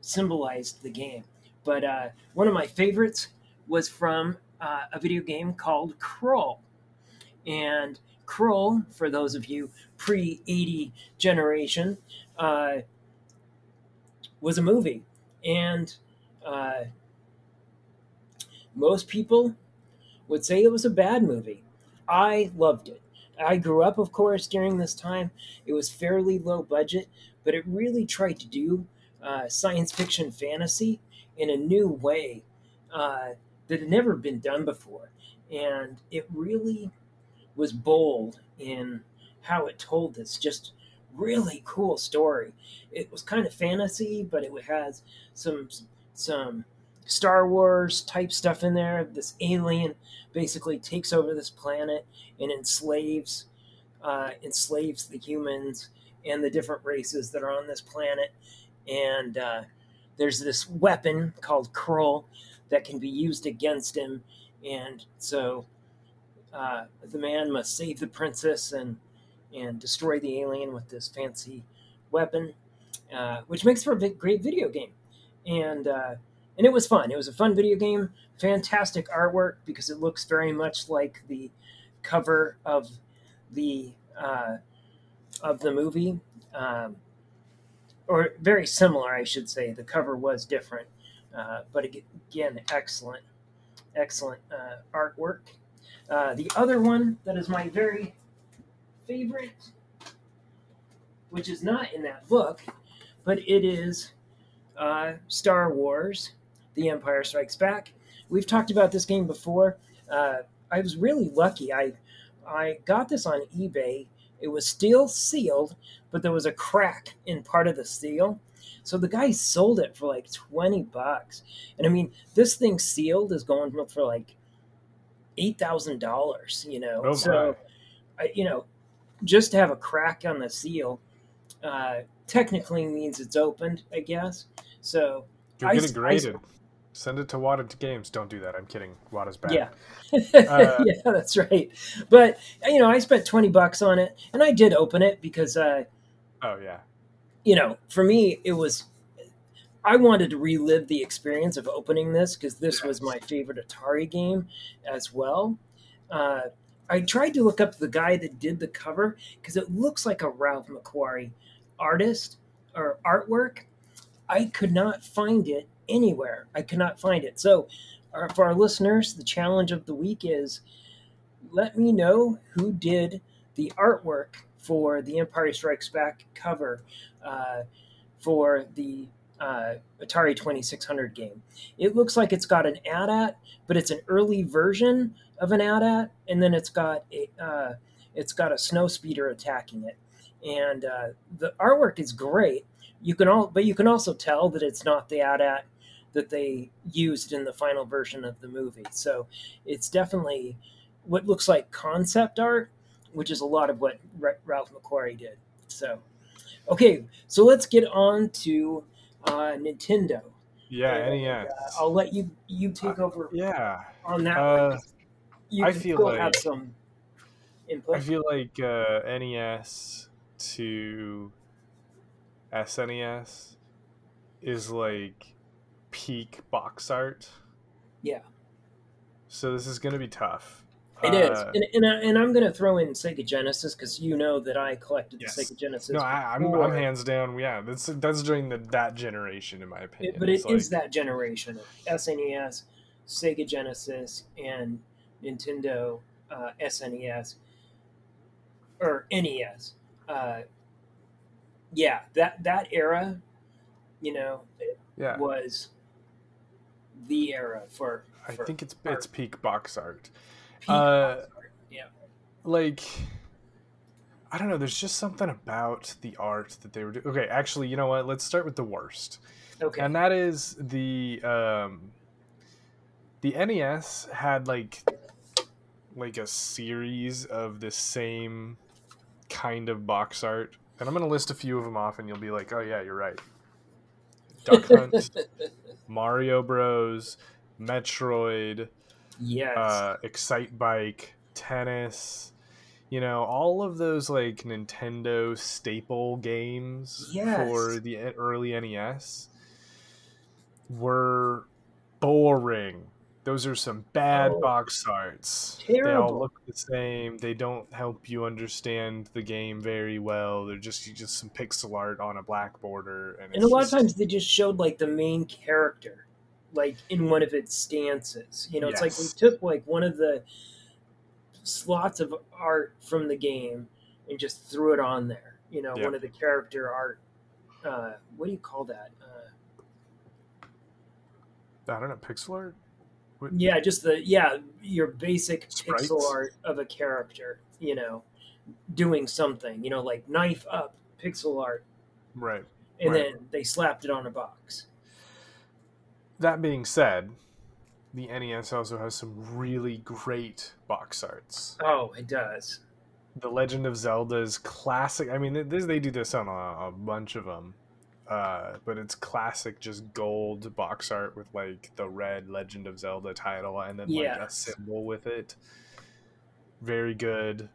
symbolized the game. But uh, one of my favorites was from uh, a video game called Krull. And Krull, for those of you pre 80 generation, uh, was a movie. And uh, most people would say it was a bad movie. I loved it. I grew up, of course, during this time. It was fairly low budget, but it really tried to do uh, science fiction fantasy in a new way uh, that had never been done before. And it really was bold in how it told this just really cool story. It was kind of fantasy, but it has some some Star Wars type stuff in there. This alien basically takes over this planet and enslaves uh, enslaves the humans and the different races that are on this planet. And uh, there's this weapon called Krull that can be used against him. And so uh, the man must save the princess and and destroy the alien with this fancy weapon, uh, which makes for a great video game. And uh, and it was fun. It was a fun video game. Fantastic artwork because it looks very much like the cover of the uh, of the movie, um, or very similar, I should say. The cover was different, uh, but again, excellent, excellent uh, artwork. Uh, the other one that is my very favorite, which is not in that book, but it is uh, Star Wars the Empire Strikes Back. We've talked about this game before. Uh, I was really lucky. I I got this on eBay. It was still sealed, but there was a crack in part of the seal. So the guy sold it for like 20 bucks. And I mean, this thing sealed is going for like $8,000, you know. Oh so, I, you know, just to have a crack on the seal uh, technically means it's opened, I guess. So you're getting graded. I, Send it to Wata Games. Don't do that. I'm kidding. Wata's bad. Yeah, uh, yeah, that's right. But you know, I spent twenty bucks on it, and I did open it because, uh, oh yeah, you know, for me it was. I wanted to relive the experience of opening this because this yes. was my favorite Atari game as well. Uh, I tried to look up the guy that did the cover because it looks like a Ralph McQuarrie artist or artwork. I could not find it anywhere. I cannot find it. So, uh, for our listeners, the challenge of the week is let me know who did the artwork for the Empire Strikes Back cover uh, for the uh, Atari 2600 game. It looks like it's got an AT-AT, but it's an early version of an AT-AT, and then it's got a uh, it's got a snow speeder attacking it, and uh, the artwork is great. You can all, but you can also tell that it's not the AT-AT that they used in the final version of the movie. So it's definitely what looks like concept art, which is a lot of what Ralph McQuarrie did. So, okay, so let's get on to uh, Nintendo. Yeah, and, NES. Uh, I'll let you you take over. Uh, yeah, on that. Uh, you I feel like have some input. I feel like uh, NES to SNES is like peak box art. Yeah. So this is going to be tough. It uh, is, and and, I, and I'm going to throw in Sega Genesis because you know that I collected yes. the Sega Genesis. No, I, am I'm, I'm hands down. Yeah, that's that's during the that generation, in my opinion. It, but it's it like... is that generation: SNES, Sega Genesis, and Nintendo uh, SNES or NES. Uh, yeah, that that era, you know, yeah. was the era for. for I think it's art. it's peak box art. Peak uh, box art. Yeah. Like. I don't know. There's just something about the art that they were doing. Okay, actually, you know what? Let's start with the worst. Okay. And that is the um, the NES had like like a series of the same kind of box art And I'm going to list a few of them off, and you'll be like, oh, yeah, you're right. Duck Hunt, Mario Bros, Metroid, yes. uh, Excitebike, Tennis, you know, all of those like Nintendo staple games Yes. for the early NES were boring. Those are some bad Oh. box arts. They all look the same. They don't help you understand the game very well. They're just just some pixel art on a black border, and, and a lot of times they just showed like the main character like in one of its stances you know it's like we took like one of the slots of art from the game and just threw it on there you know Yeah. one of the character art uh, what do you call that uh, I don't know pixel art. Yeah just the yeah your basic Sprites? pixel art of a character you know doing something you know like knife up pixel art Right. and Right. then they slapped it on a box That being said, the NES also has some really great box arts. oh it does The Legend of Zelda's classic. I mean, this, they do this on a, a bunch of them, uh, but it's classic, just gold box art with like the red Legend of Zelda title and then like a symbol with it. Very good.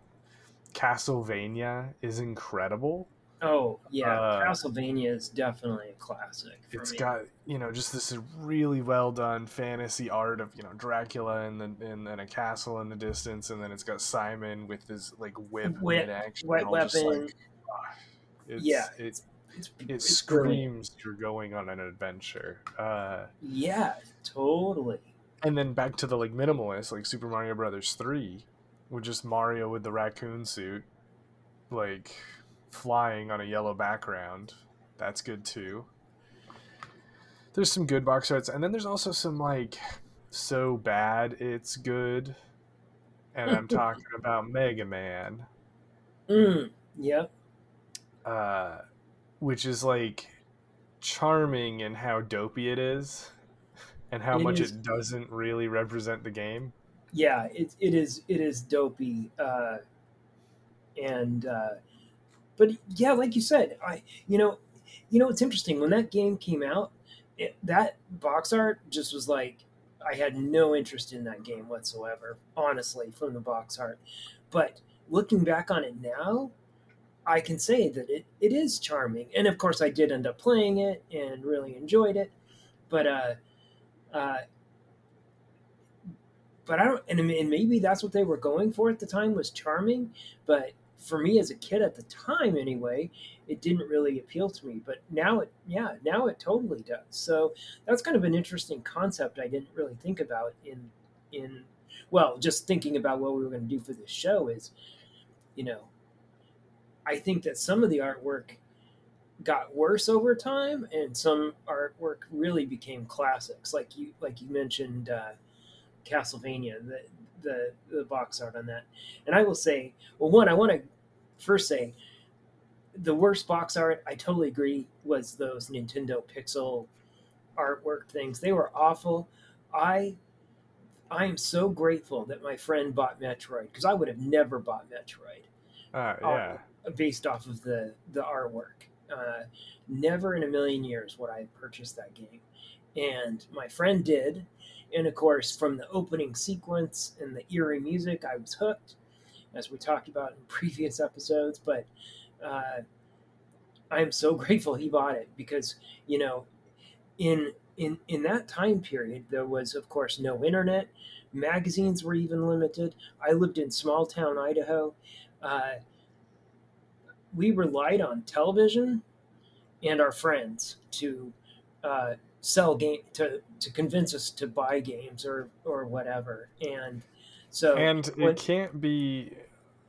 Castlevania is incredible. Oh yeah, Uh, Castlevania is definitely a classic. It's me. got you know just this really well done fantasy art of you know Dracula and then and then a castle in the distance, and then it's got Simon with his like whip, Whip, action, wet weapon. it's, Yeah, it it's, it it's brilliant. screams you're going on an adventure. Uh, Yeah, totally. and then back to the like minimalist, like Super Mario Brothers three, with just Mario with the raccoon suit, like flying on a yellow background. That's good too. There's some good box arts, and then there's also some like so bad it's good, and I'm talking about Mega Man, Mm, yep. uh, which is like charming in how dopey it is, and how It much is. it doesn't really represent the game. Yeah, it, it is it is dopey. Uh, and uh, but yeah, like you said, I you know you know it's interesting when that game came out. It, that box art just was like I had no interest in that game whatsoever, honestly, from the box art. But looking back on it now, I can say that it, it is charming. And of course, I did end up playing it and really enjoyed it. But uh, uh, but I don't, and, and maybe that's what they were going for at the time was charming. But for me as a kid at the time, anyway, it didn't really appeal to me. But now it, yeah, now it totally does. So that's kind of an interesting concept I didn't really think about in in well, just thinking about what we were going to do for this show is, you know, I think that some of the artwork got worse over time, and some artwork really became classics, like you like you mentioned. Uh, Castlevania, the, the the box art on that. And I will say, well, one, I want to first say the worst box art. I totally agree. Was those Nintendo Pixel artwork things? They were awful. I I am so grateful that my friend bought Metroid because I would have never bought Metroid Uh, Oh. yeah. Based off of the the artwork. Uh, never in a million years would I purchase that game, and my friend did. And of course, from the opening sequence and the eerie music, I was hooked, as we talked about in previous episodes. But uh, I'm so grateful he bought it because you know, in in in that time period, there was of course no internet. Magazines were even limited. I lived in small town Idaho. Uh, we relied on television and our friends to uh, sell game to to convince us to buy games or or whatever. And so and when- it can't be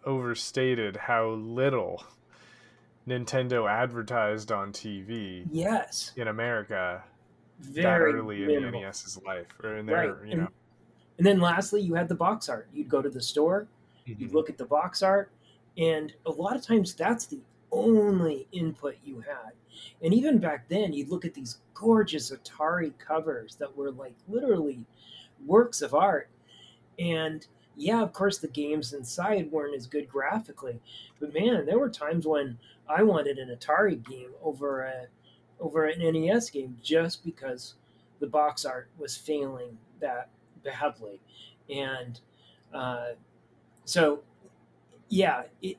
overstated how little Nintendo advertised on TV yes, in America very that early minimal. in the NES's life, or in their, Right, you and, know. and then lastly, you had the box art. You'd go to the store, you'd Mhm. look at the box art, and a lot of times that's the only input you had. And even back then, you'd look at these gorgeous Atari covers that were like literally works of art. And yeah, of course, the games inside weren't as good graphically, but man, there were times when I wanted an Atari game over a over an NES game just because the box art was failing that badly, and uh, so yeah, it,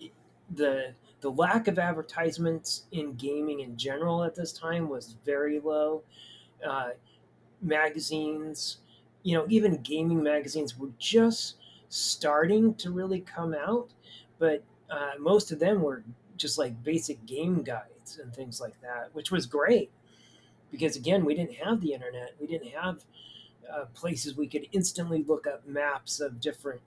it, the the lack of advertisements in gaming in general at this time was very low. Uh, magazines, you know, even gaming magazines were just starting to really come out, but uh, most of them were just like basic game guides and things like that, which was great because again, we didn't have the internet, we didn't have uh, places we could instantly look up maps of different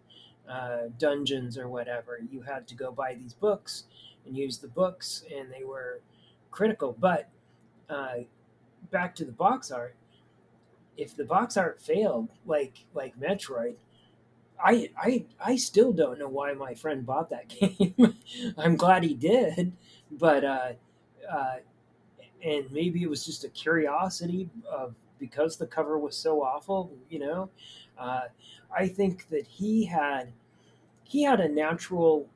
uh, dungeons or whatever. You had to go buy these books and use the books, and they were critical. But uh, back to the box art, if the box art failed, like like Metroid, I I I still don't know why my friend bought that game. I'm glad he did, but uh, uh, and maybe it was just a curiosity of because the cover was so awful. You know, uh, I think that he had he had a natural.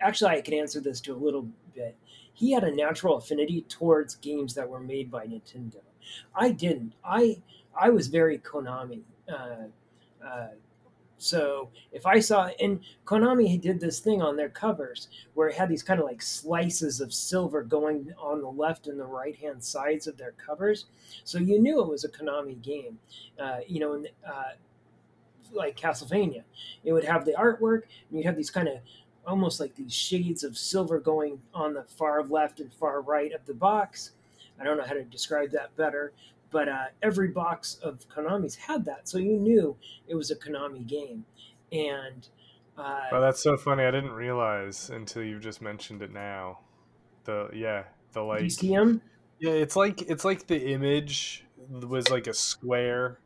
Actually, I can answer this to a little bit. He had a natural affinity towards games that were made by Nintendo. I didn't. I I was very Konami. Uh, uh, so if I saw, and Konami did this thing on their covers where it had these kind of like slices of silver going on the left and the right hand sides of their covers. So you knew it was a Konami game. Uh, you know, uh, like Castlevania, it would have the artwork, and you'd have these kind of almost like these shades of silver going on the far left and far right of the box. I don't know how to describe that better, but uh, every box of Konami's had that, so you knew it was a Konami game. And uh, oh, that's so funny! I didn't realize until you just mentioned it now. The yeah, the like DCM. Yeah, it's like it's like the image was like a square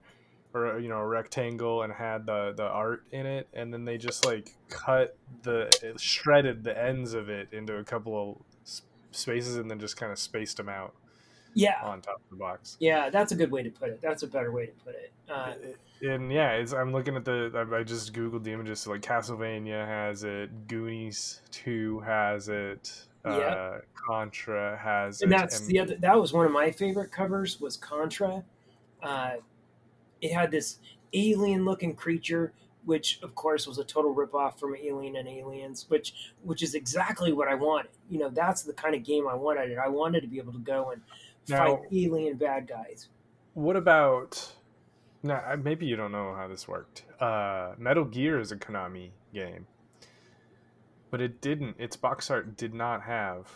or you know a rectangle and had the the art in it and then they just like cut the shredded the ends of it into a couple of spaces and then just kind of spaced them out yeah on top of the box. Yeah, that's a good way to put it. That's a better way to put it. Uh, and yeah, I'm looking at the. I just googled the images. So like Castlevania has it, Goonies Two has it. Uh. Contra has and it, that's and the other. That was one of my favorite covers. Was Contra. Uh, it had this alien-looking creature which of course was a total ripoff from Alien and Aliens, which which is exactly what I wanted. You know, that's the kind of game I wanted. I wanted to be able to go and now, fight alien bad guys. What about? Now, maybe you don't know how this worked. Uh, Metal Gear is a Konami game, but it didn't. Its box art did not have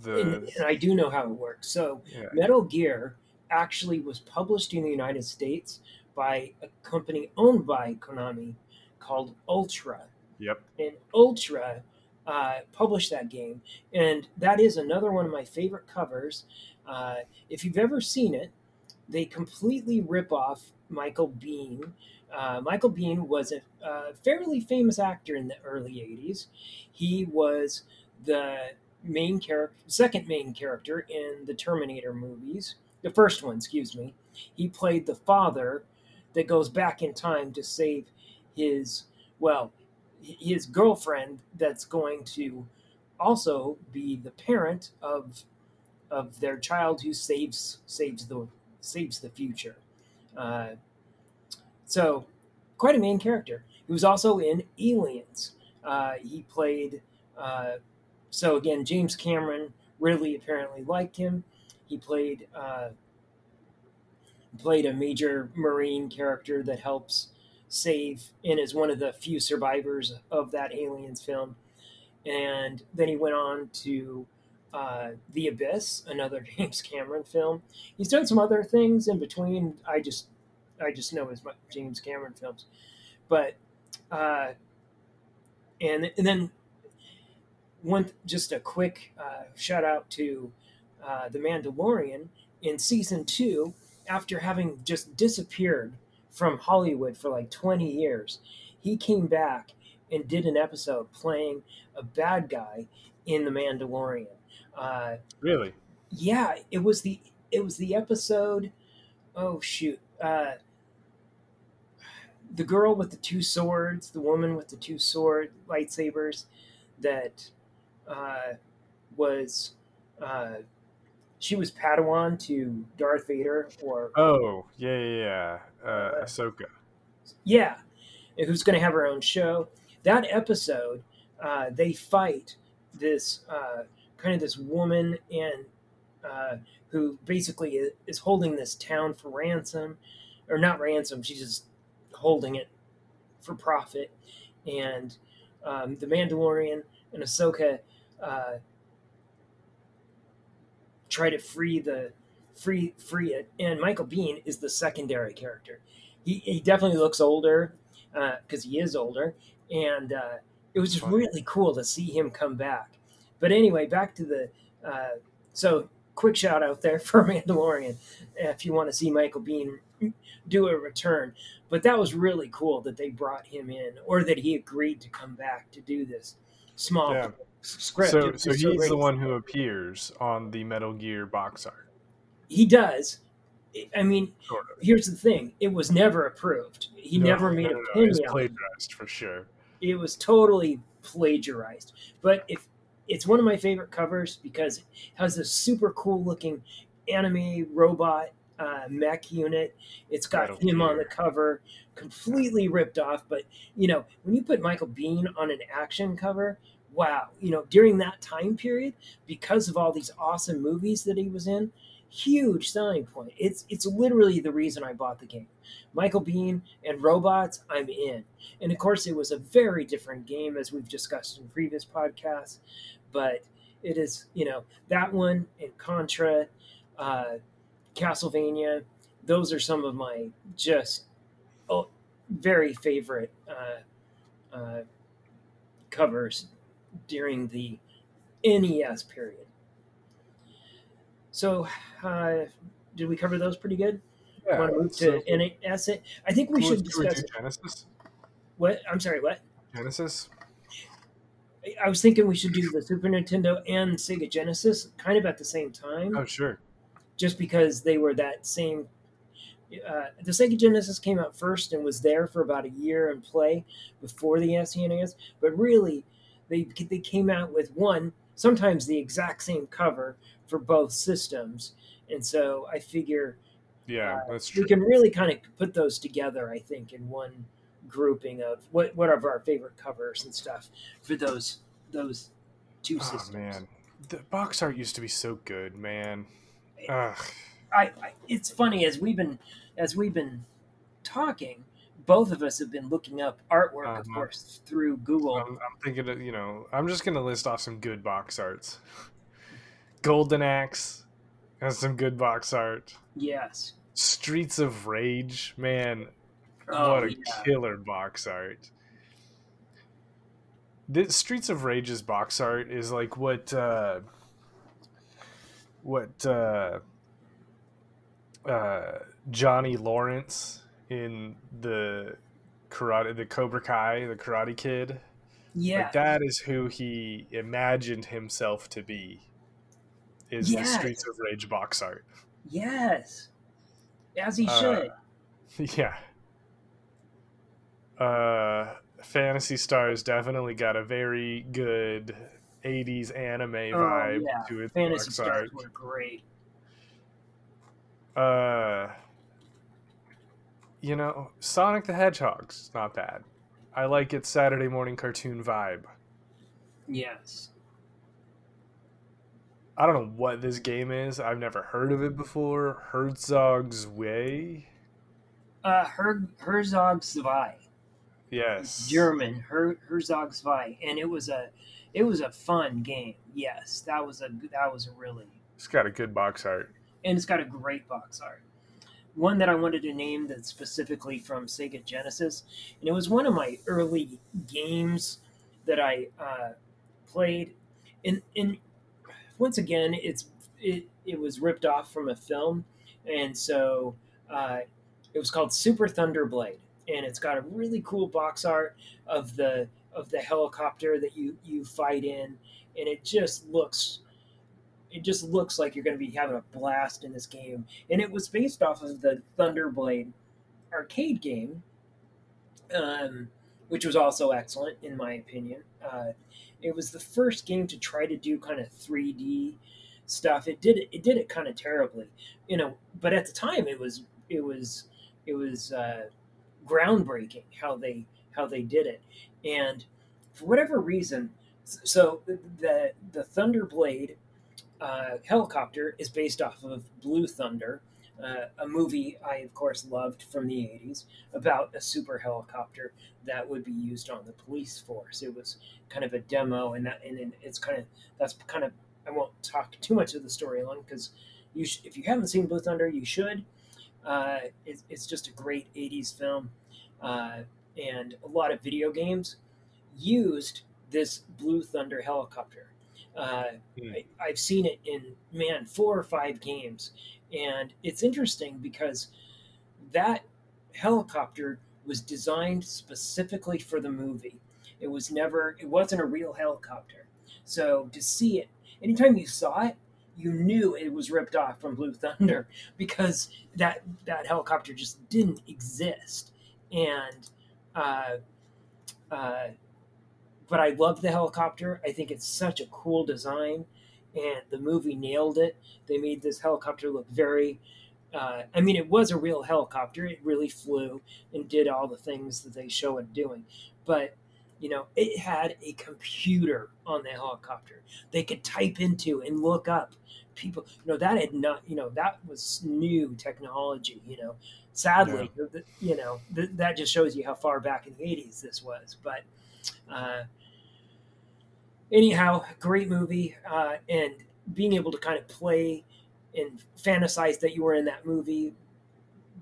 the. And, and I do know how it works. So, yeah. Metal Gear actually was published in the United States by a company owned by Konami called Ultra. Yep. And Ultra uh, published that game, and that is another one of my favorite covers. Uh, if you've ever seen it, they completely rip off Michael Biehn. Uh, Michael Biehn was a, a, fairly famous actor in the early 80s. He was the main character, second main character in the Terminator movies, the first one, excuse me. He played the father that goes back in time to save his, well, his girlfriend that's going to also be the parent of of their child who saves saves the saves the future. Uh, so, quite a main character. He was also in Aliens. Uh, he played. Uh, so again, James Cameron really apparently liked him. He played uh, played a major Marine character that helps save and is one of the few survivors of that Aliens film. And then he went on to uh, The Abyss, another James Cameron film. He's done some other things in between. I just I just know his James Cameron films, but uh, and and then one just a quick uh, shout out to uh, the Mandalorian in season two. After having just disappeared from Hollywood for like 20 years, he came back and did an episode playing a bad guy in The Mandalorian. Uh, really? Yeah, it was the it was the episode. Oh shoot! Uh, the girl with the two swords, the woman with the two sword lightsabers, that uh, was uh, she was Padawan to Darth Vader, or Oh, yeah, yeah, yeah. Uh, Ahsoka. yeah, who's going to have her own show. That episode, uh, they fight this uh, kind of this woman and uh, who basically is holding this town for ransom, or not ransom. She's just holding it for profit, and um, the Mandalorian and Ahsoka uh, try to free the free free it, and Michael Biehn is the secondary character. He, he definitely looks older because he is older, and uh, it was just really cool to see him come back. But anyway, back to the uh, so quick shout out there for Mandalorian if you want to see Michael Biehn do a return. But that was really cool that they brought him in, or that he agreed to come back to do this small Yeah. Script. So, so he's great. the one who appears on the Metal Gear box art. He does. I mean, Sort of. here's the thing: it was never approved. He No, never made no, a no, no, penny it. plagiarized for sure. it was totally plagiarized. But if it's one of my favorite covers because it has this super cool looking anime robot uh, mech unit. It's got Metal him on the cover, completely ripped off. But you know, when you put Michael Biehn on an action cover, wow! You know, during that time period, because of all these awesome movies that he was in, huge selling point. It's it's literally the reason I bought the game. Michael Biehn and robots, I'm in. And of course, it was a very different game as we've discussed in previous podcasts. But it is, you know, that one and Contra, uh, Castlevania, those are some of my just oh, very favorite uh, uh, covers during the NES period. So, uh, did we cover those pretty good? Yeah. Want to move so- to NES? I think we should discuss Genesis. what. I'm sorry, what? Genesis. I was thinking we should do the Super Nintendo and Sega Genesis kind of at the same time, Oh, sure. just because they were that same. Uh, the Sega Genesis came out first and was there for about a year in play before the SNES, but really, they they came out with one sometimes the exact same cover for both systems, and so I figure Yeah, uh, that's true. we can really kind of put those together. I think in one grouping of what what are our favorite covers and stuff for those those two Oh systems. man, the box art used to be so good, man. Ugh. I, I it's funny as we've been as we've been talking, both of us have been looking up artwork, of Uh-huh. course, through Google. I'm, I'm thinking, of, you know, I'm just gonna list off some good box arts. Golden Axe has some good box art. yes. Streets of Rage, man, Oh, what a yeah. killer box art. The Streets of Rage's box art is like what uh what uh uh Johnny Lawrence in the karate the Cobra Kai, the Karate Kid. Yeah. Like that is who he imagined himself to be. Is Yes. the Streets of Rage box art. Yes. As he Uh, should. Yeah. Uh, Phantasy Star's definitely got a very good 80s anime vibe oh yeah. to its Fantasy box stars art. were great. Uh, you know, Sonic the Hedgehog's not bad. I like its Saturday morning cartoon vibe. Yes. I don't know what this game is. I've never heard of it before. Herzog's Way? Uh, Her- Herzog Zwei. Yes. German Her- Herzog Zwei, and it was a it was a fun game. Yes, that was a that was a really It's got a good box art. and it's got a great box art. One that I wanted to name that's specifically from Sega Genesis, and it was one of my early games that I uh, played. And, and once again, it's it, it was ripped off from a film, and so uh, it was called Super Thunder Blade, and it's got a really cool box art of the of the helicopter that you you fight in, and it just looks it just looks like you're going to be having a blast in this game. And it was based off of the Thunderblade arcade game um, which was also excellent in my opinion. Uh, it was the first game to try to do kind of 3D stuff. It did it. Did it kind of terribly, you know. But at the time, it was it was it was uh, groundbreaking how they how they did it, and for whatever reason, so the the Thunderblade uh, helicopter is based off of Blue Thunder, uh, a movie I, of course, loved from the 80s about a super helicopter that would be used on the police force. It was kind of a demo, and that and it's kind of that's kind of I won't talk too much of the storyline because you sh- if you haven't seen Blue Thunder, you should. Uh, it, it's just a great 80s film, uh, and a lot of video games used this Blue Thunder helicopter. Uh, Hmm. I, I've seen it in man four or five games, and it's interesting because that helicopter was designed specifically for the movie. It was never, it wasn't a real helicopter. So to see it, anytime you saw it, you knew it was ripped off from Blue Thunder because that that helicopter just didn't exist. And uh, uh, but I love the helicopter. I think it's such a cool design, and the movie nailed it. They made this helicopter look very. Uh, I mean, it was a real helicopter. It really flew and did all the things that they show it doing, but you know, it had a computer on the helicopter. They could type into and look up people. You know, that had not. You know, that was new technology. You know, sadly, you know, th- that just shows you how far back in the '80s this was. But uh, anyhow, great movie, uh, and being able to kind of play and fantasize that you were in that movie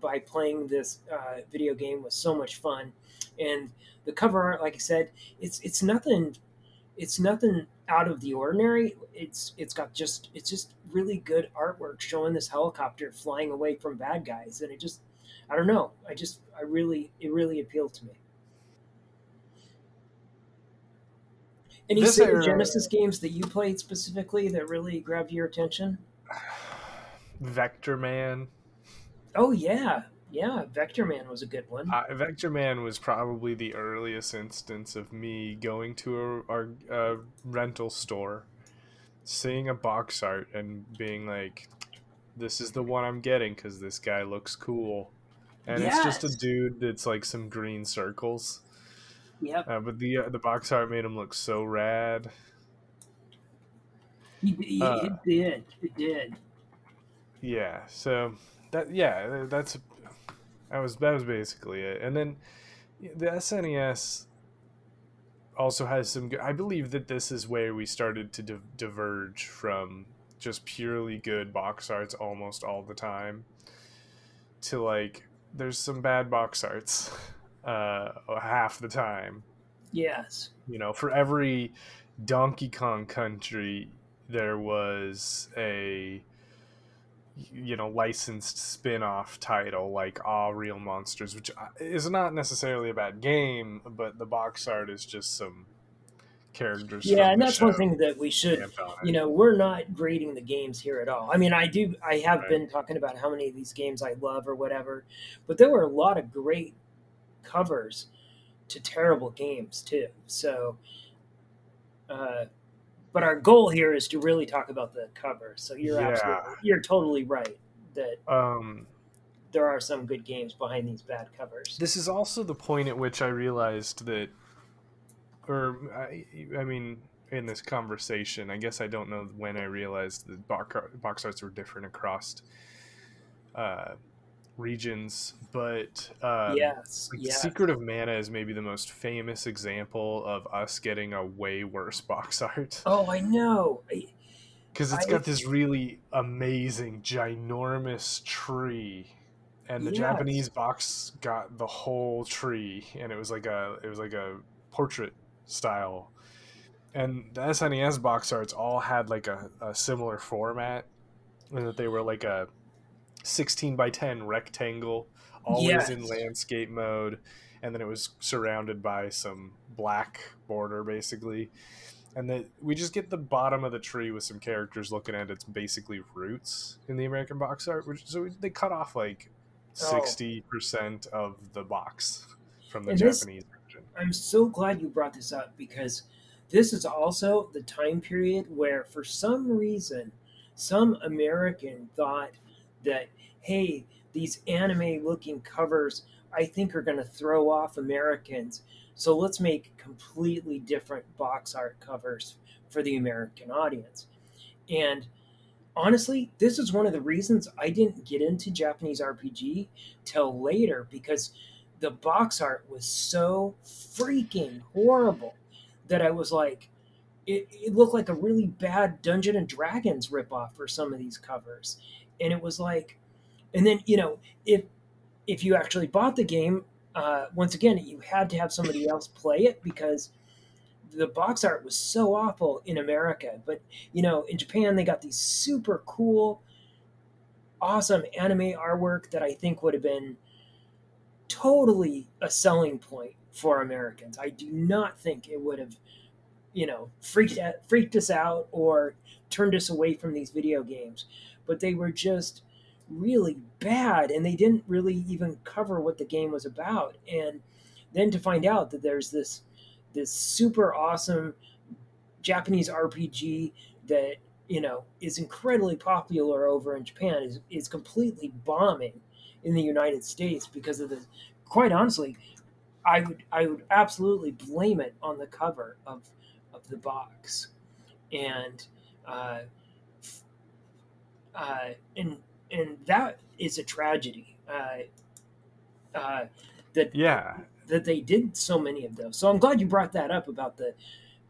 by playing this uh, video game was so much fun. And the cover art, like I said, it's it's nothing, it's nothing out of the ordinary. It's it's got just it's just really good artwork showing this helicopter flying away from bad guys, and it just I don't know. I just I really it really appealed to me. Any This Sega era- Genesis games that you played specifically that really grabbed your attention? Vectorman. Oh yeah, yeah. Vectorman was a good one. Uh, Vectorman was probably the earliest instance of me going to a, our uh, rental store, seeing a box art, and being like, "This is the one I'm getting because this guy looks cool." And it's just a dude that's like some green circles, Yep. uh, but the uh, the box art made him look so rad. He, he, Uh, it did. It did. Yeah, so that yeah, that's that was that was basically it. And then the SNES also has some good, I believe that this is where we started to di- diverge from just purely good box arts almost all the time to like there's some bad box arts uh half the time. Yes. You know, for every Donkey Kong Country there was a you know licensed spin-off title like all Real Monsters which uh, is not necessarily a bad game but the box art is just some characters Yeah, and that's one thing that we should. stamped on it. You know, we're not grading the games here at all. I mean, I do. I have Right. been talking about how many of these games I love or whatever, but there were a lot of great covers to terrible games too. So, uh, but our goal here is to really talk about the covers. So you're Yeah. absolutely, you're totally right that um there are some good games behind these bad covers. this is also the point at which I realized that or I, I mean in this conversation I guess I don't know when I realized that box, box arts were different across uh, regions but um, yes, Like, yes. Secret of Mana is maybe the most famous example of us getting a way worse box art Oh, I know. Because it's I- got this really amazing, ginormous tree, and the Yes. Japanese box got the whole tree, and it was like a it was like a portrait style, and the SNES box arts all had like a, a similar format, and that they were like a sixteen by ten rectangle, always in landscape mode, and then it was surrounded by some black border basically and that we just get the bottom of the tree with some characters looking at its basically roots in the American box art. Which, so they cut off like Oh. sixty percent of the box. from the And this- Japanese version. I'm so glad you brought this up because this is also the time period where, for some reason, some American thought that, hey, these anime looking covers I think are going to throw off Americans. So let's make completely different box art covers for the American audience. And honestly, this is one of the reasons I didn't get into Japanese RPG till later because the box art was so freaking horrible that I was like, it, it looked like a really bad Dungeon and Dragons ripoff for some of these covers. And it was like, and then, you know, if if you actually bought the game, uh, once again, you had to have somebody else play it because the box art was so awful in America. But, you know, in Japan, they got these super cool, awesome anime artwork that I think would have been totally a selling point for Americans. I do not think it would have, you know, freaked freaked us out or turned us away from these video games. But they were just really bad, and they didn't really even cover what the game was about. And then to find out that there's this this super awesome Japanese RPG that you know is incredibly popular over in Japan is is completely bombing in the United States because of the quite honestly I would I would absolutely blame it on the cover of of the box and uh, uh, and and that is a tragedy uh, uh, that Yeah, that they did so many of those. So I'm glad you brought that up about the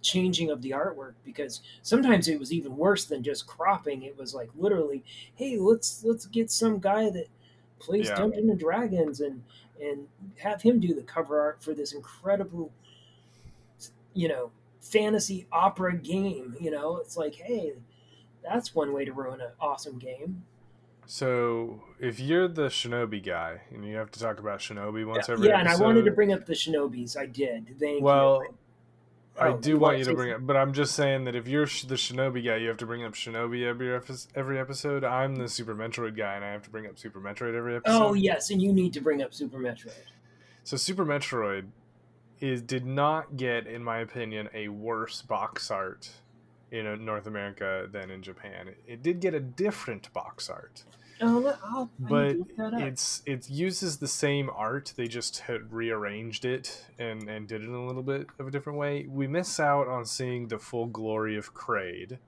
changing of the artwork because sometimes it was even worse than just cropping. It was like literally, hey, let's let's get some guy that plays Yeah. Dungeons and Dragons and and have him do the cover art for this incredible, you know, fantasy opera game. You know, it's like, hey, that's one way to ruin an awesome game. So if you're the shinobi guy and you have to talk about shinobi once every yeah, every and I wanted to bring up the Shinobis. I did. Thank well, you. I Oh, do want you to bring up, but I'm just saying that if you're the shinobi guy, you have to bring up shinobi every every episode. I'm the Super Metroid guy, and I have to bring up Super Metroid every oh, episode. Oh yes, and you need to bring up Super Metroid. So Super Metroid is did not get, in my opinion, a worse box art in uh, North America than in Japan. It, did get a different box art. Oh, but need to look that up. it's it uses the same art they just had rearranged it and and did it in a little bit of a different way we miss out on seeing the full glory of kraid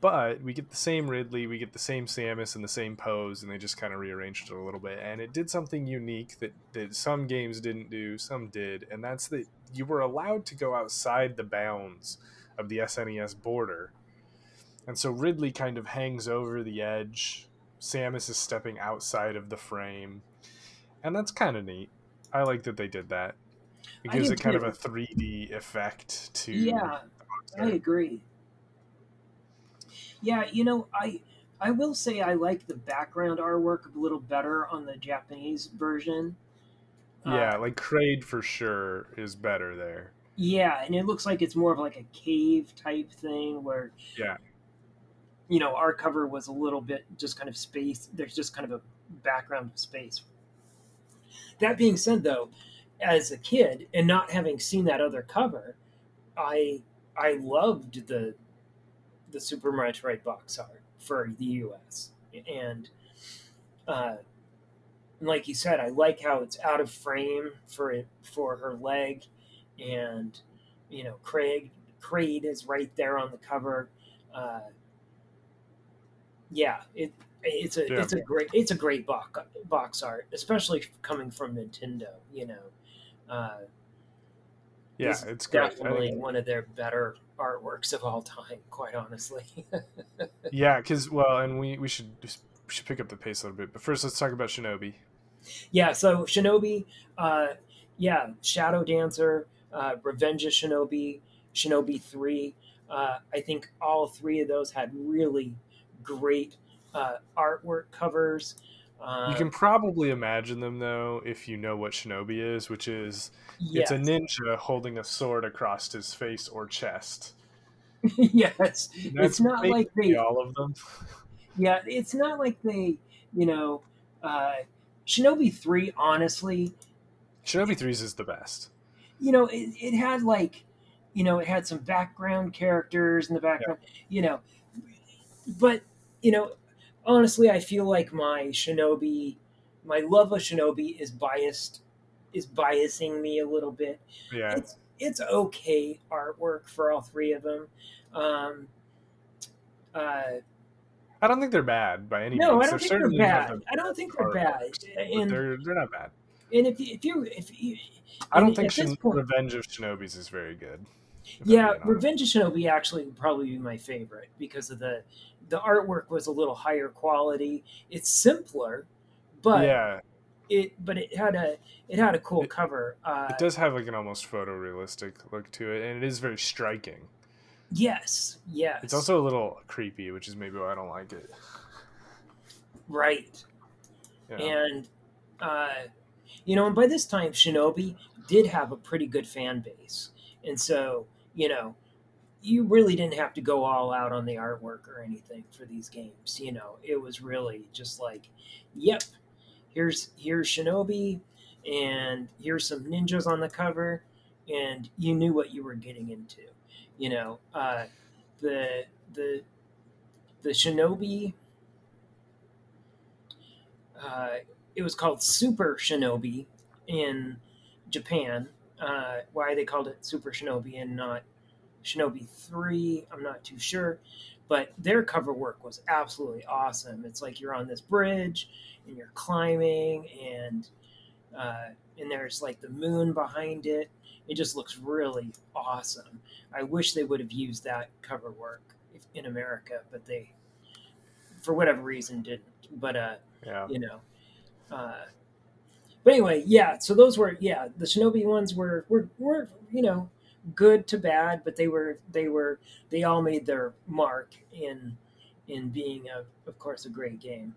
but we get the same ridley we get the same samus and the same pose and they just kind of rearranged it a little bit and it did something unique that that some games didn't do some did and that's that you were allowed to go outside the bounds of the snes border and so ridley kind of hangs over the edge Samus is stepping outside of the frame, and that's kind of neat. I like that they did that. It gives it kind of a 3D effect to yeah, I agree. Yeah, you know, I I will say I like the background artwork a little better on the Japanese version. Uh, Yeah, like Kraid for sure is better there. Yeah, and it looks like it's more of like a cave type thing where Yeah. you know, our cover was a little bit just kind of space. There's just kind of a background of space. That being said though, as a kid and not having seen that other cover, I I loved the the Super Metroid box art for the US. And uh like you said, I like how it's out of frame for it for her leg and you know, Craig Kraid is right there on the cover. Uh, yeah, it it's a Yeah. it's a great it's a great box box art, especially coming from Nintendo. You know, uh, Yeah, it's. Definitely think- one of their better artworks of all time. Quite honestly, yeah, because well, and we we should just, we should pick up the pace a little bit. But first, let's talk about Shinobi. yeah. So Shinobi, uh, yeah, Shadow Dancer, uh, Revenge of Shinobi, Shinobi Three. Uh, I think all three of those had really great uh, artwork covers. Uh, You can probably imagine them though if you know what Shinobi is, which is yes. it's a ninja holding a sword across his face or chest. yes, it's not like they. all of them. Yeah, it's not like they. You know, uh, Shinobi Three. Honestly, Shinobi Threes is the best. You know, it, it had like, you know, it had some background characters in the background. You know, but you know, honestly, I feel like my Shinobi, my love of Shinobi is biased, is biasing me a little bit. Yeah, It's it's okay artwork for all three of them. Um, uh, I don't think they're bad by any no, means. I don't think they're certainly bad. I don't think they're bad. And they're they're not bad. And if you, if you if you, I don't think Shin- point- Revenge of Shinobi's is very good. Yeah. Revenge of Shinobi actually would probably be my favorite because of the the artwork was a little higher quality. It's simpler, but yeah, it but it had a it had a cool It- cover. Uh, it does have like an almost photorealistic look to it, and it is very striking. yes, yes, It's also a little creepy, which is maybe why I don't like it. right. know? And uh, you know, and by this time, Shinobi did have a pretty good fan base, and so you know, you really didn't have to go all out on the artwork or anything for these games. You know, it was really just like, yep, here's here's Shinobi, and here's some ninjas on the cover, and you knew what you were getting into. You know, uh, the the the Shinobi. Uh, it was called Super Shinobi in Japan. Uh, why they called it Super Shinobi and not Shinobi 3, I'm not too sure. But their cover work was absolutely awesome. It's like you're on this bridge and you're climbing, and uh, and there's like the moon behind it. It just looks really awesome. I wish they would have used that cover work in America, but they, for whatever reason, didn't. But uh, yeah. you know. Uh, but anyway, yeah. So those were yeah the Shinobi ones were were were you know good to bad, but they were they were they all made their mark in in being a of course a great game.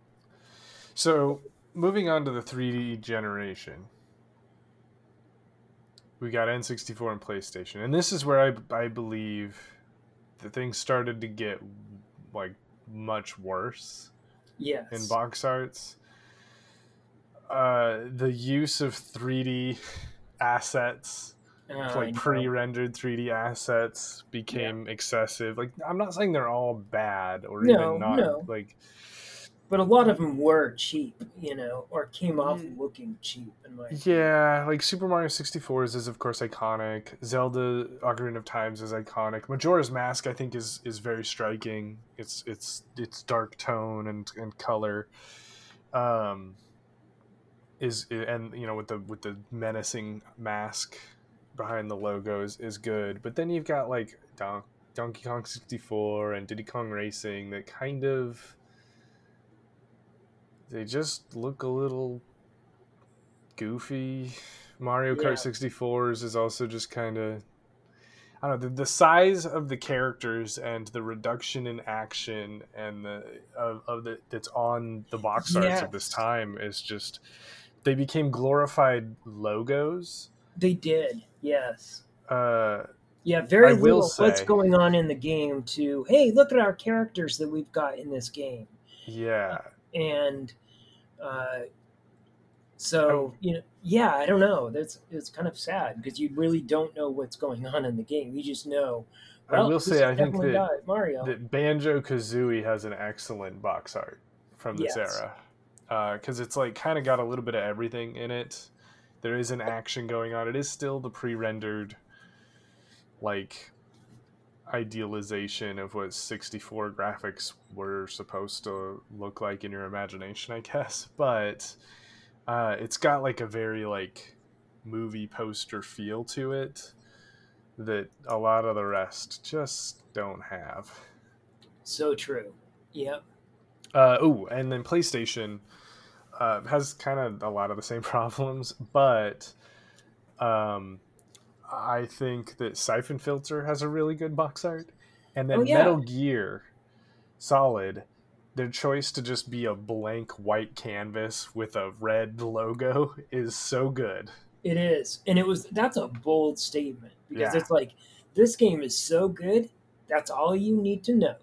So moving on to the 3D generation, we got N64 and PlayStation, and this is where I I believe the things started to get like much worse Yes. in box arts. Uh, the use of 3D assets, I like pre-rendered 3D assets, became excessive. Like I'm not saying they're all bad or No, even not no. like but a lot of them were cheap, you know, or came off Mm. looking cheap. In my Yeah, like Super Mario 64 is, is of course iconic. Zelda Ocarina of Times is iconic. Majora's Mask I think is is very striking. It's it's it's dark tone and and color. Um is and you know with the with the menacing mask behind the logo is, is good. But then you've got like Don, Donkey Kong 64 and Diddy Kong Racing that kind of they just look a little goofy. Mario Kart Yeah. 64s is also just kind of I don't know the, the size of the characters and the reduction in action and the of, of the that's on the box arts of this time is just they became glorified logos. They did, yes. Uh, Yeah, very little what's going on in the game to, hey, look at our characters that we've got in this game. yeah, And uh, Oh. so, you know, yeah, I don't know. That's it's kind of sad because you really don't know what's going on in the game. You just know. I will say I think that Mario. that Banjo Kazooie has an excellent box art from this Yes. era because it's like kind of got a little bit of everything in it. There is an action going on. It is still the pre-rendered, like idealization of what 64 graphics were supposed to look like in your imagination, I guess. But uh, it's got like a very like movie poster feel to it that a lot of the rest just don't have. so true. Yep. Uh, oh, and then PlayStation uh, has kind of a lot of the same problems, but um, I think that Siphon Filter has a really good box art, and then Oh, yeah. Metal Gear Solid, their choice to just be a blank white canvas with a red logo is so good. It is, and it was. That's a bold statement because Yeah. it's like this game is so good. That's all you need to know.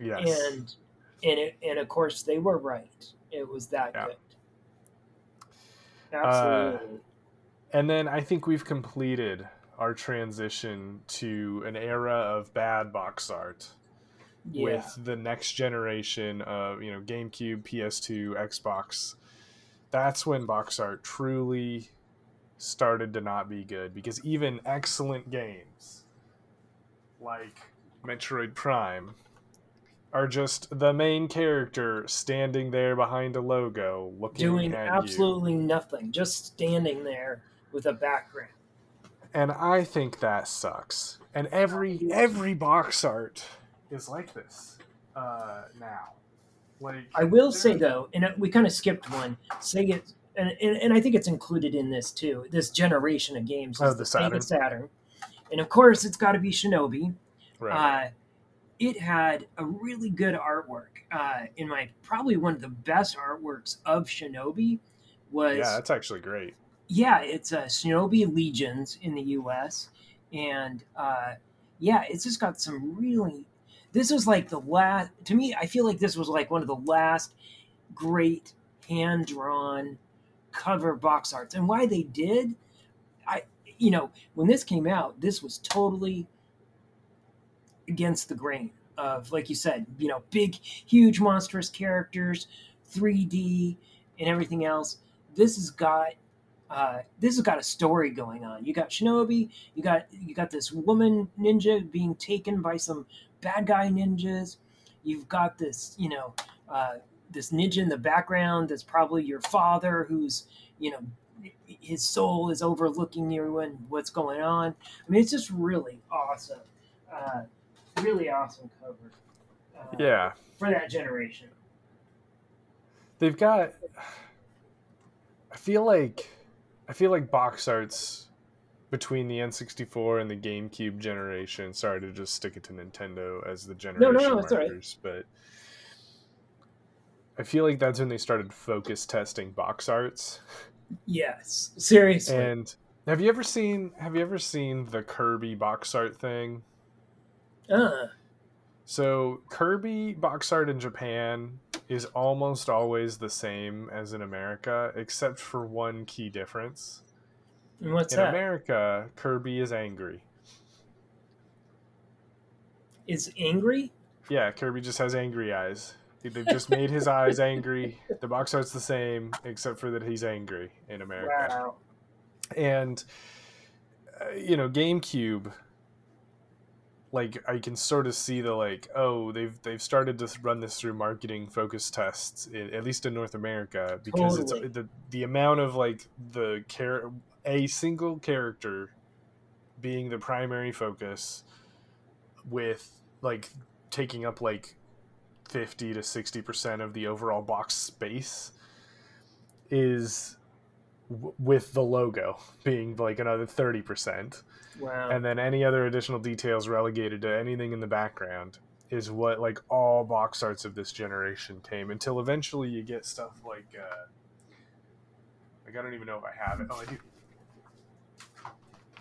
Yes. and and it, and of course they were right. It was that Yeah. good. Uh, Absolutely. And then I think we've completed our transition to an era of bad box art Yeah. with the next generation of you know GameCube, PS2, Xbox. That's when box art truly started to not be good because even excellent games like Metroid Prime are just the main character standing there behind a logo looking doing at you. Doing absolutely nothing, just standing there with a background. And I think that sucks. And every every box art is like this uh, now. Like I will say though, and we kind of skipped one. Sega, and, and and I think it's included in this too. This generation of games, Oh, the Saturn. Saturn, and of course it's got to be Shinobi. right. Uh, it had a really good artwork. Uh, in my probably one of the best artworks of Shinobi was yeah, that's actually great. yeah, it's uh, Shinobi Legions in the U.S. and uh, yeah, it's just got some really. This was like the last. To me, I feel like this was like one of the last great hand drawn cover box arts, and why they did, I you know when this came out, this was totally against the grain of like you said, you know, big, huge, monstrous characters, 3D, and everything else. This has got uh, this has got a story going on. You got Shinobi, you got you got this woman ninja being taken by some bad guy ninjas. You've got this, you know, uh, this ninja in the background that's probably your father, who's, you know, his soul is overlooking you and what's going on. I mean, it's just really awesome, uh, really awesome cover. Uh, Yeah, for that generation. they've got. I feel like, I feel like box arts between the N64 and the GameCube generation. Sorry to just stick it to Nintendo as the generation no, all right. markers, but I feel like that's when they started focus testing box arts. Yes, seriously. And have you ever seen have you ever seen the Kirby box art thing? Uh, So Kirby box art in Japan is almost always the same as in America, except for one key difference. and what's in that? America, Kirby is angry. Is angry? Yeah, Kirby just has angry eyes. They've just made his eyes angry. The box art's the same, except for that he's angry in America. Wow. and uh, you know gamecube like i can sort of see the like oh they've they've started to run this through marketing focus tests at least in north america because Totally. it's the the amount of like the care a single character being the primary focus with like taking up like 50 to 60% of the overall box space is w- with the logo being like another 30% Wow. and then any other additional details relegated to anything in the background is what like all box arts of this generation came until eventually you get stuff like uh like i don't even know if i have it oh i do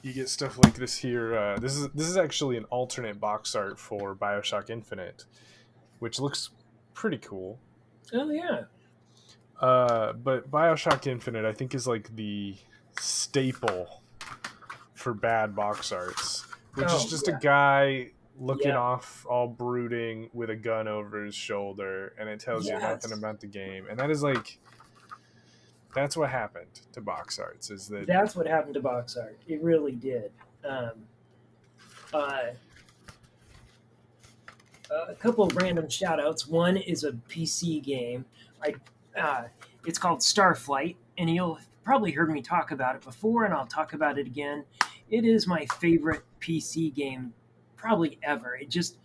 you get stuff like this here uh this is this is actually an alternate box art for bioshock infinite which looks pretty cool oh yeah. uh, but Bioshock Infinite, I think, is like the staple for bad box arts, which Oh, is just yeah. a guy looking Yeah. off, all brooding, with a gun over his shoulder, and it tells you nothing about the game. And that is like, that's what happened to box arts. Is that That's what happened to box art. It really did. Um, uh, a couple of random shout outs. One is a PC game. I, uh, it's called Starflight, and you'll probably heard me talk about it before, and I'll talk about it again. It is my favorite PC game, probably ever. It just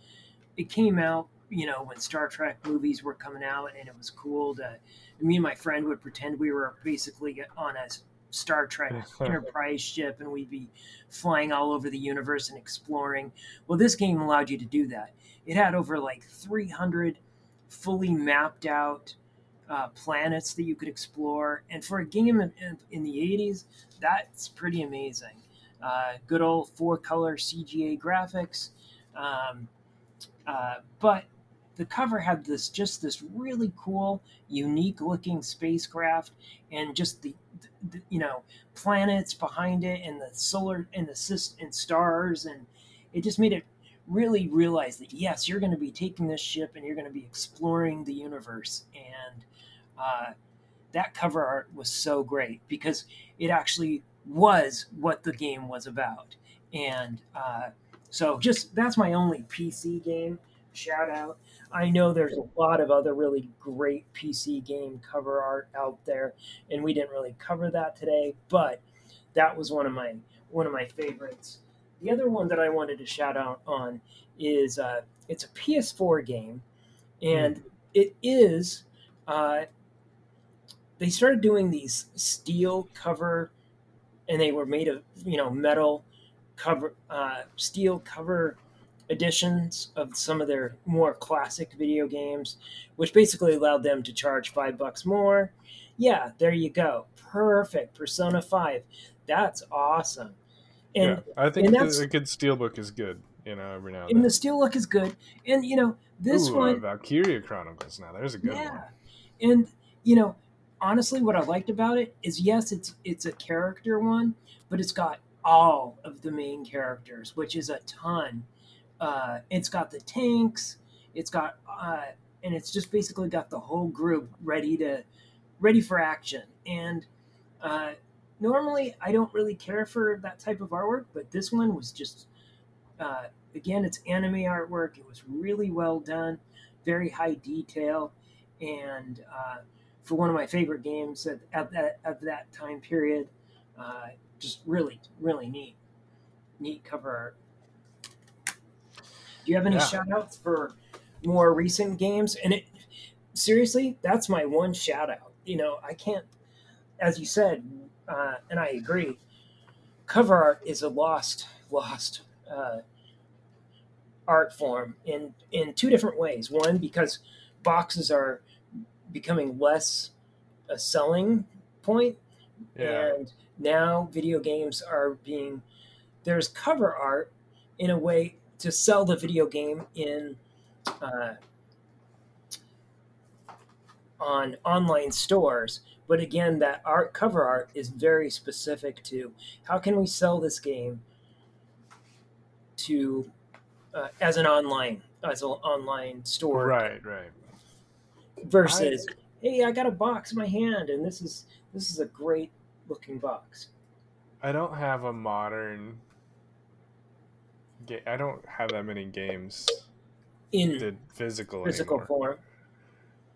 it came out, you know, when Star Trek movies were coming out, and it was cool to. Me and my friend would pretend we were basically on a Star Trek Enterprise ship, and we'd be flying all over the universe and exploring. Well, this game allowed you to do that. It had over like 300 fully mapped out uh, planets that you could explore, and for a game in, in, in the 80s, that's pretty amazing. Uh, good old four color CGA graphics, um, uh, but the cover had this just this really cool, unique looking spacecraft, and just the, the you know planets behind it, and the solar and the and stars, and it just made it really realize that yes, you're going to be taking this ship and you're going to be exploring the universe, and uh, that cover art was so great because it actually was what the game was about, and uh, so just that's my only PC game shout out. I know there's a lot of other really great PC game cover art out there, and we didn't really cover that today, but that was one of my one of my favorites. The other one that I wanted to shout out on is uh, it's a PS4 game, and mm. it is. Uh, they started doing these steel cover, and they were made of you know metal cover, uh, steel cover editions of some of their more classic video games, which basically allowed them to charge five bucks more. Yeah, there you go. Perfect. Persona 5. That's awesome. And, yeah, I think and a good steelbook is good, you know, every now and, and then. the steelbook is good. And, you know, this Ooh, one. Uh, Valkyria Chronicles now. There's a good yeah. one. And, you know, honestly, what I liked about it is yes, it's it's a character one, but it's got all of the main characters, which is a ton uh, it's got the tanks. It's got uh, and it's just basically got the whole group ready to ready for action. And uh, normally, I don't really care for that type of artwork, but this one was just uh, again, it's anime artwork. It was really well done, very high detail, and uh, for one of my favorite games at, at that at that time period, uh, just really really neat, neat cover art. Do you have any yeah. shout outs for more recent games? And it seriously, that's my one shout out. You know, I can't, as you said, uh, and I agree, cover art is a lost, lost uh, art form in in two different ways. One, because boxes are becoming less a selling point, yeah. and now video games are being there's cover art in a way to sell the video game in uh, on online stores. But again, that art cover art is very specific to how can we sell this game to uh, as an online as an online store. Right, right. Versus, I, hey, I got a box in my hand, and this is this is a great looking box. I don't have a modern I don't have that many games in the physical physical anymore. form.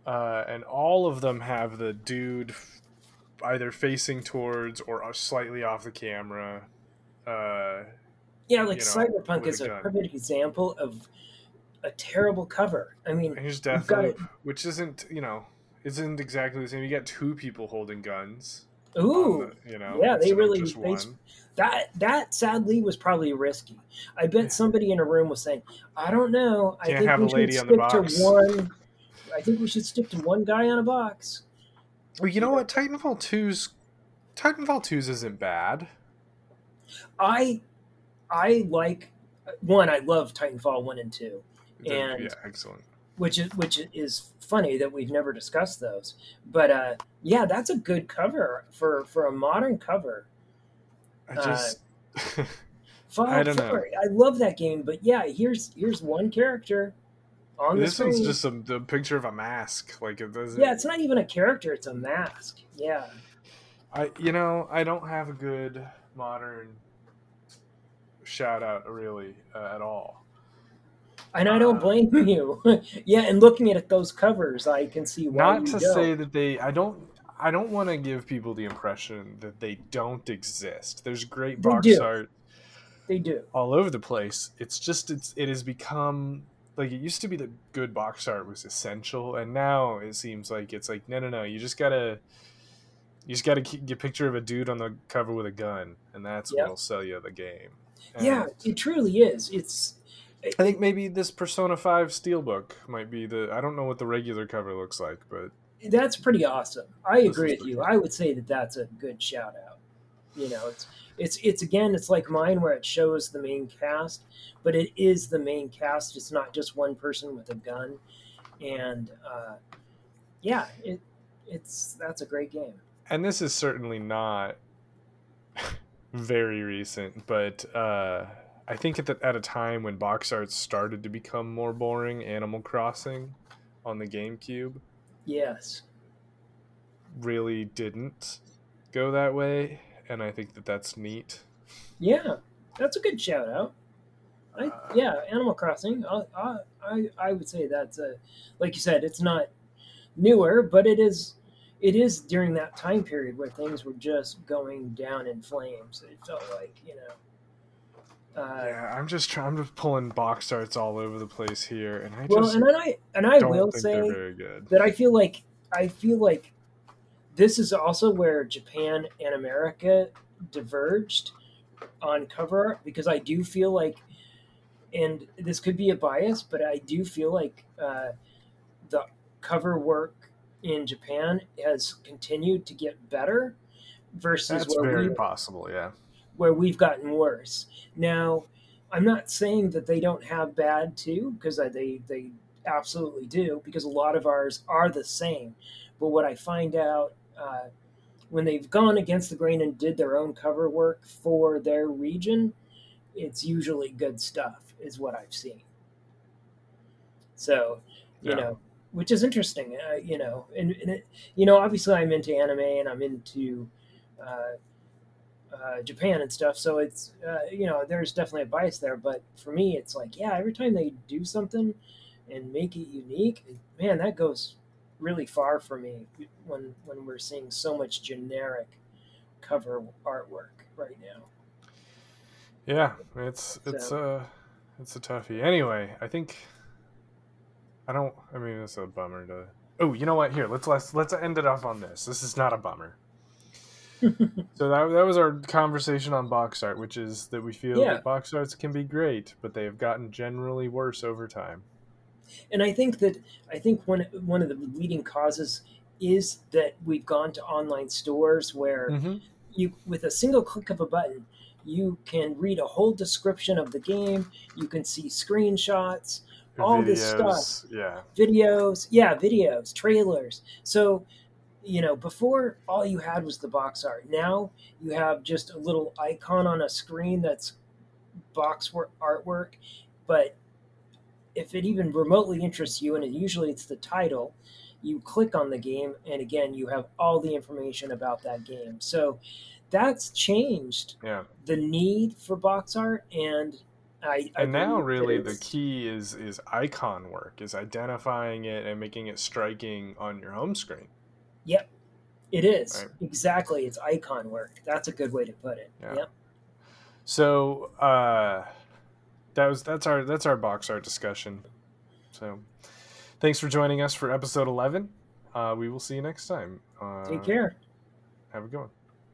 Uh, and all of them have the dude either facing towards or slightly off the camera. Uh, yeah, like you know, Cyberpunk is a, a perfect example of a terrible cover. I mean, here's Deathloop, which isn't you know isn't exactly the same. You got two people holding guns. Ooh, the, you know, yeah, they really they, that that sadly was probably risky. I bet somebody in a room was saying, "I don't know. I Can't think we should stick to one. I think we should stick to one guy on a box." Well, you know what? Titanfall 2's Titanfall 2's isn't bad. I I like one. I love Titanfall one and two, and yeah, excellent. Which is which is funny that we've never discussed those, but uh, yeah, that's a good cover for for a modern cover. I just. Uh, I don't know. I love that game, but yeah, here's here's one character on this one's just a, the picture of a mask. Like it doesn't. Yeah, it's not even a character; it's a mask. Yeah. I you know I don't have a good modern shout out really uh, at all. And I don't uh, blame you. yeah, and looking at those covers, I can see why. Not to don't. say that they. I don't. I don't want to give people the impression that they don't exist. There's great box art. They do all over the place. It's just it's it has become like it used to be that good box art was essential, and now it seems like it's like no no no. You just gotta you just gotta get a picture of a dude on the cover with a gun, and that's yep. what'll sell you the game. And yeah, it truly is. It's I think maybe this Persona 5 Steelbook might be the. I don't know what the regular cover looks like, but that's pretty awesome. I agree with you. Cool. I would say that that's a good shout out. You know, it's it's it's again, it's like mine where it shows the main cast, but it is the main cast. It's not just one person with a gun, and uh, yeah, it it's that's a great game. And this is certainly not very recent, but uh, I think at, the, at a time when box art started to become more boring, Animal Crossing on the GameCube Yes. really didn't go that way, and I think that that's neat. Yeah, that's a good shout out. I, Uh, yeah, Animal Crossing. I, I, I, I would say that's a, like you said, it's not newer, but it is, it is during that time period where things were just going down in flames. It felt like you know. Uh, Yeah, I'm just trying. I'm just pulling box arts all over the place here, and I well, just and then I and I will say that I feel like I feel like this is also where Japan and America diverged on cover art because I do feel like, and this could be a bias, but I do feel like uh, the cover work in Japan has continued to get better versus That's where very we possible. Yeah. Where we've gotten worse. Now, I'm not saying that they don't have bad too, because they they absolutely do, because a lot of ours are the same. But what I find out uh, when they've gone against the grain and did their own cover work for their region, it's usually good stuff, is what I've seen. So, you Yeah. know, which is interesting, uh, you know, and, and it, you know, obviously I'm into anime and I'm into. Uh, uh, Japan and stuff. So it's uh, you know there's definitely a bias there, but for me it's like yeah, every time they do something and make it unique, man, that goes really far for me when when we're seeing so much generic cover artwork right now. Yeah, it's it's So- uh it's a toughie. Anyway, I think I don't. I mean, it's a bummer to. Oh, you know what? Here, let's let's let's end it off on this. This is not a bummer. so that that was our conversation on box art, which is that we feel Yeah. that box arts can be great, but they have gotten generally worse over time. And I think that I think one one of the leading causes is that we've gone to online stores where Mm-hmm. you with a single click of a button you can read a whole description of the game you can see screenshots All this stuff. Yeah. videos yeah videos trailers so you know before all you had was the box art. Now you have just a little icon on a screen that's box work artwork but if it even remotely interests you and it, usually it's the title you click on the game and again you have all the information about that game. So that's changed Yeah. the need for box art and I, I and now really the key is is icon work is identifying it and making it striking on your home screen Yep, it is Right. exactly. It's icon work. That's a good way to put it. Yeah. Yep. so uh that was that's our that's our box art discussion so thanks for joining us for episode 11 uh we will see you next time uh, Take care. have a good one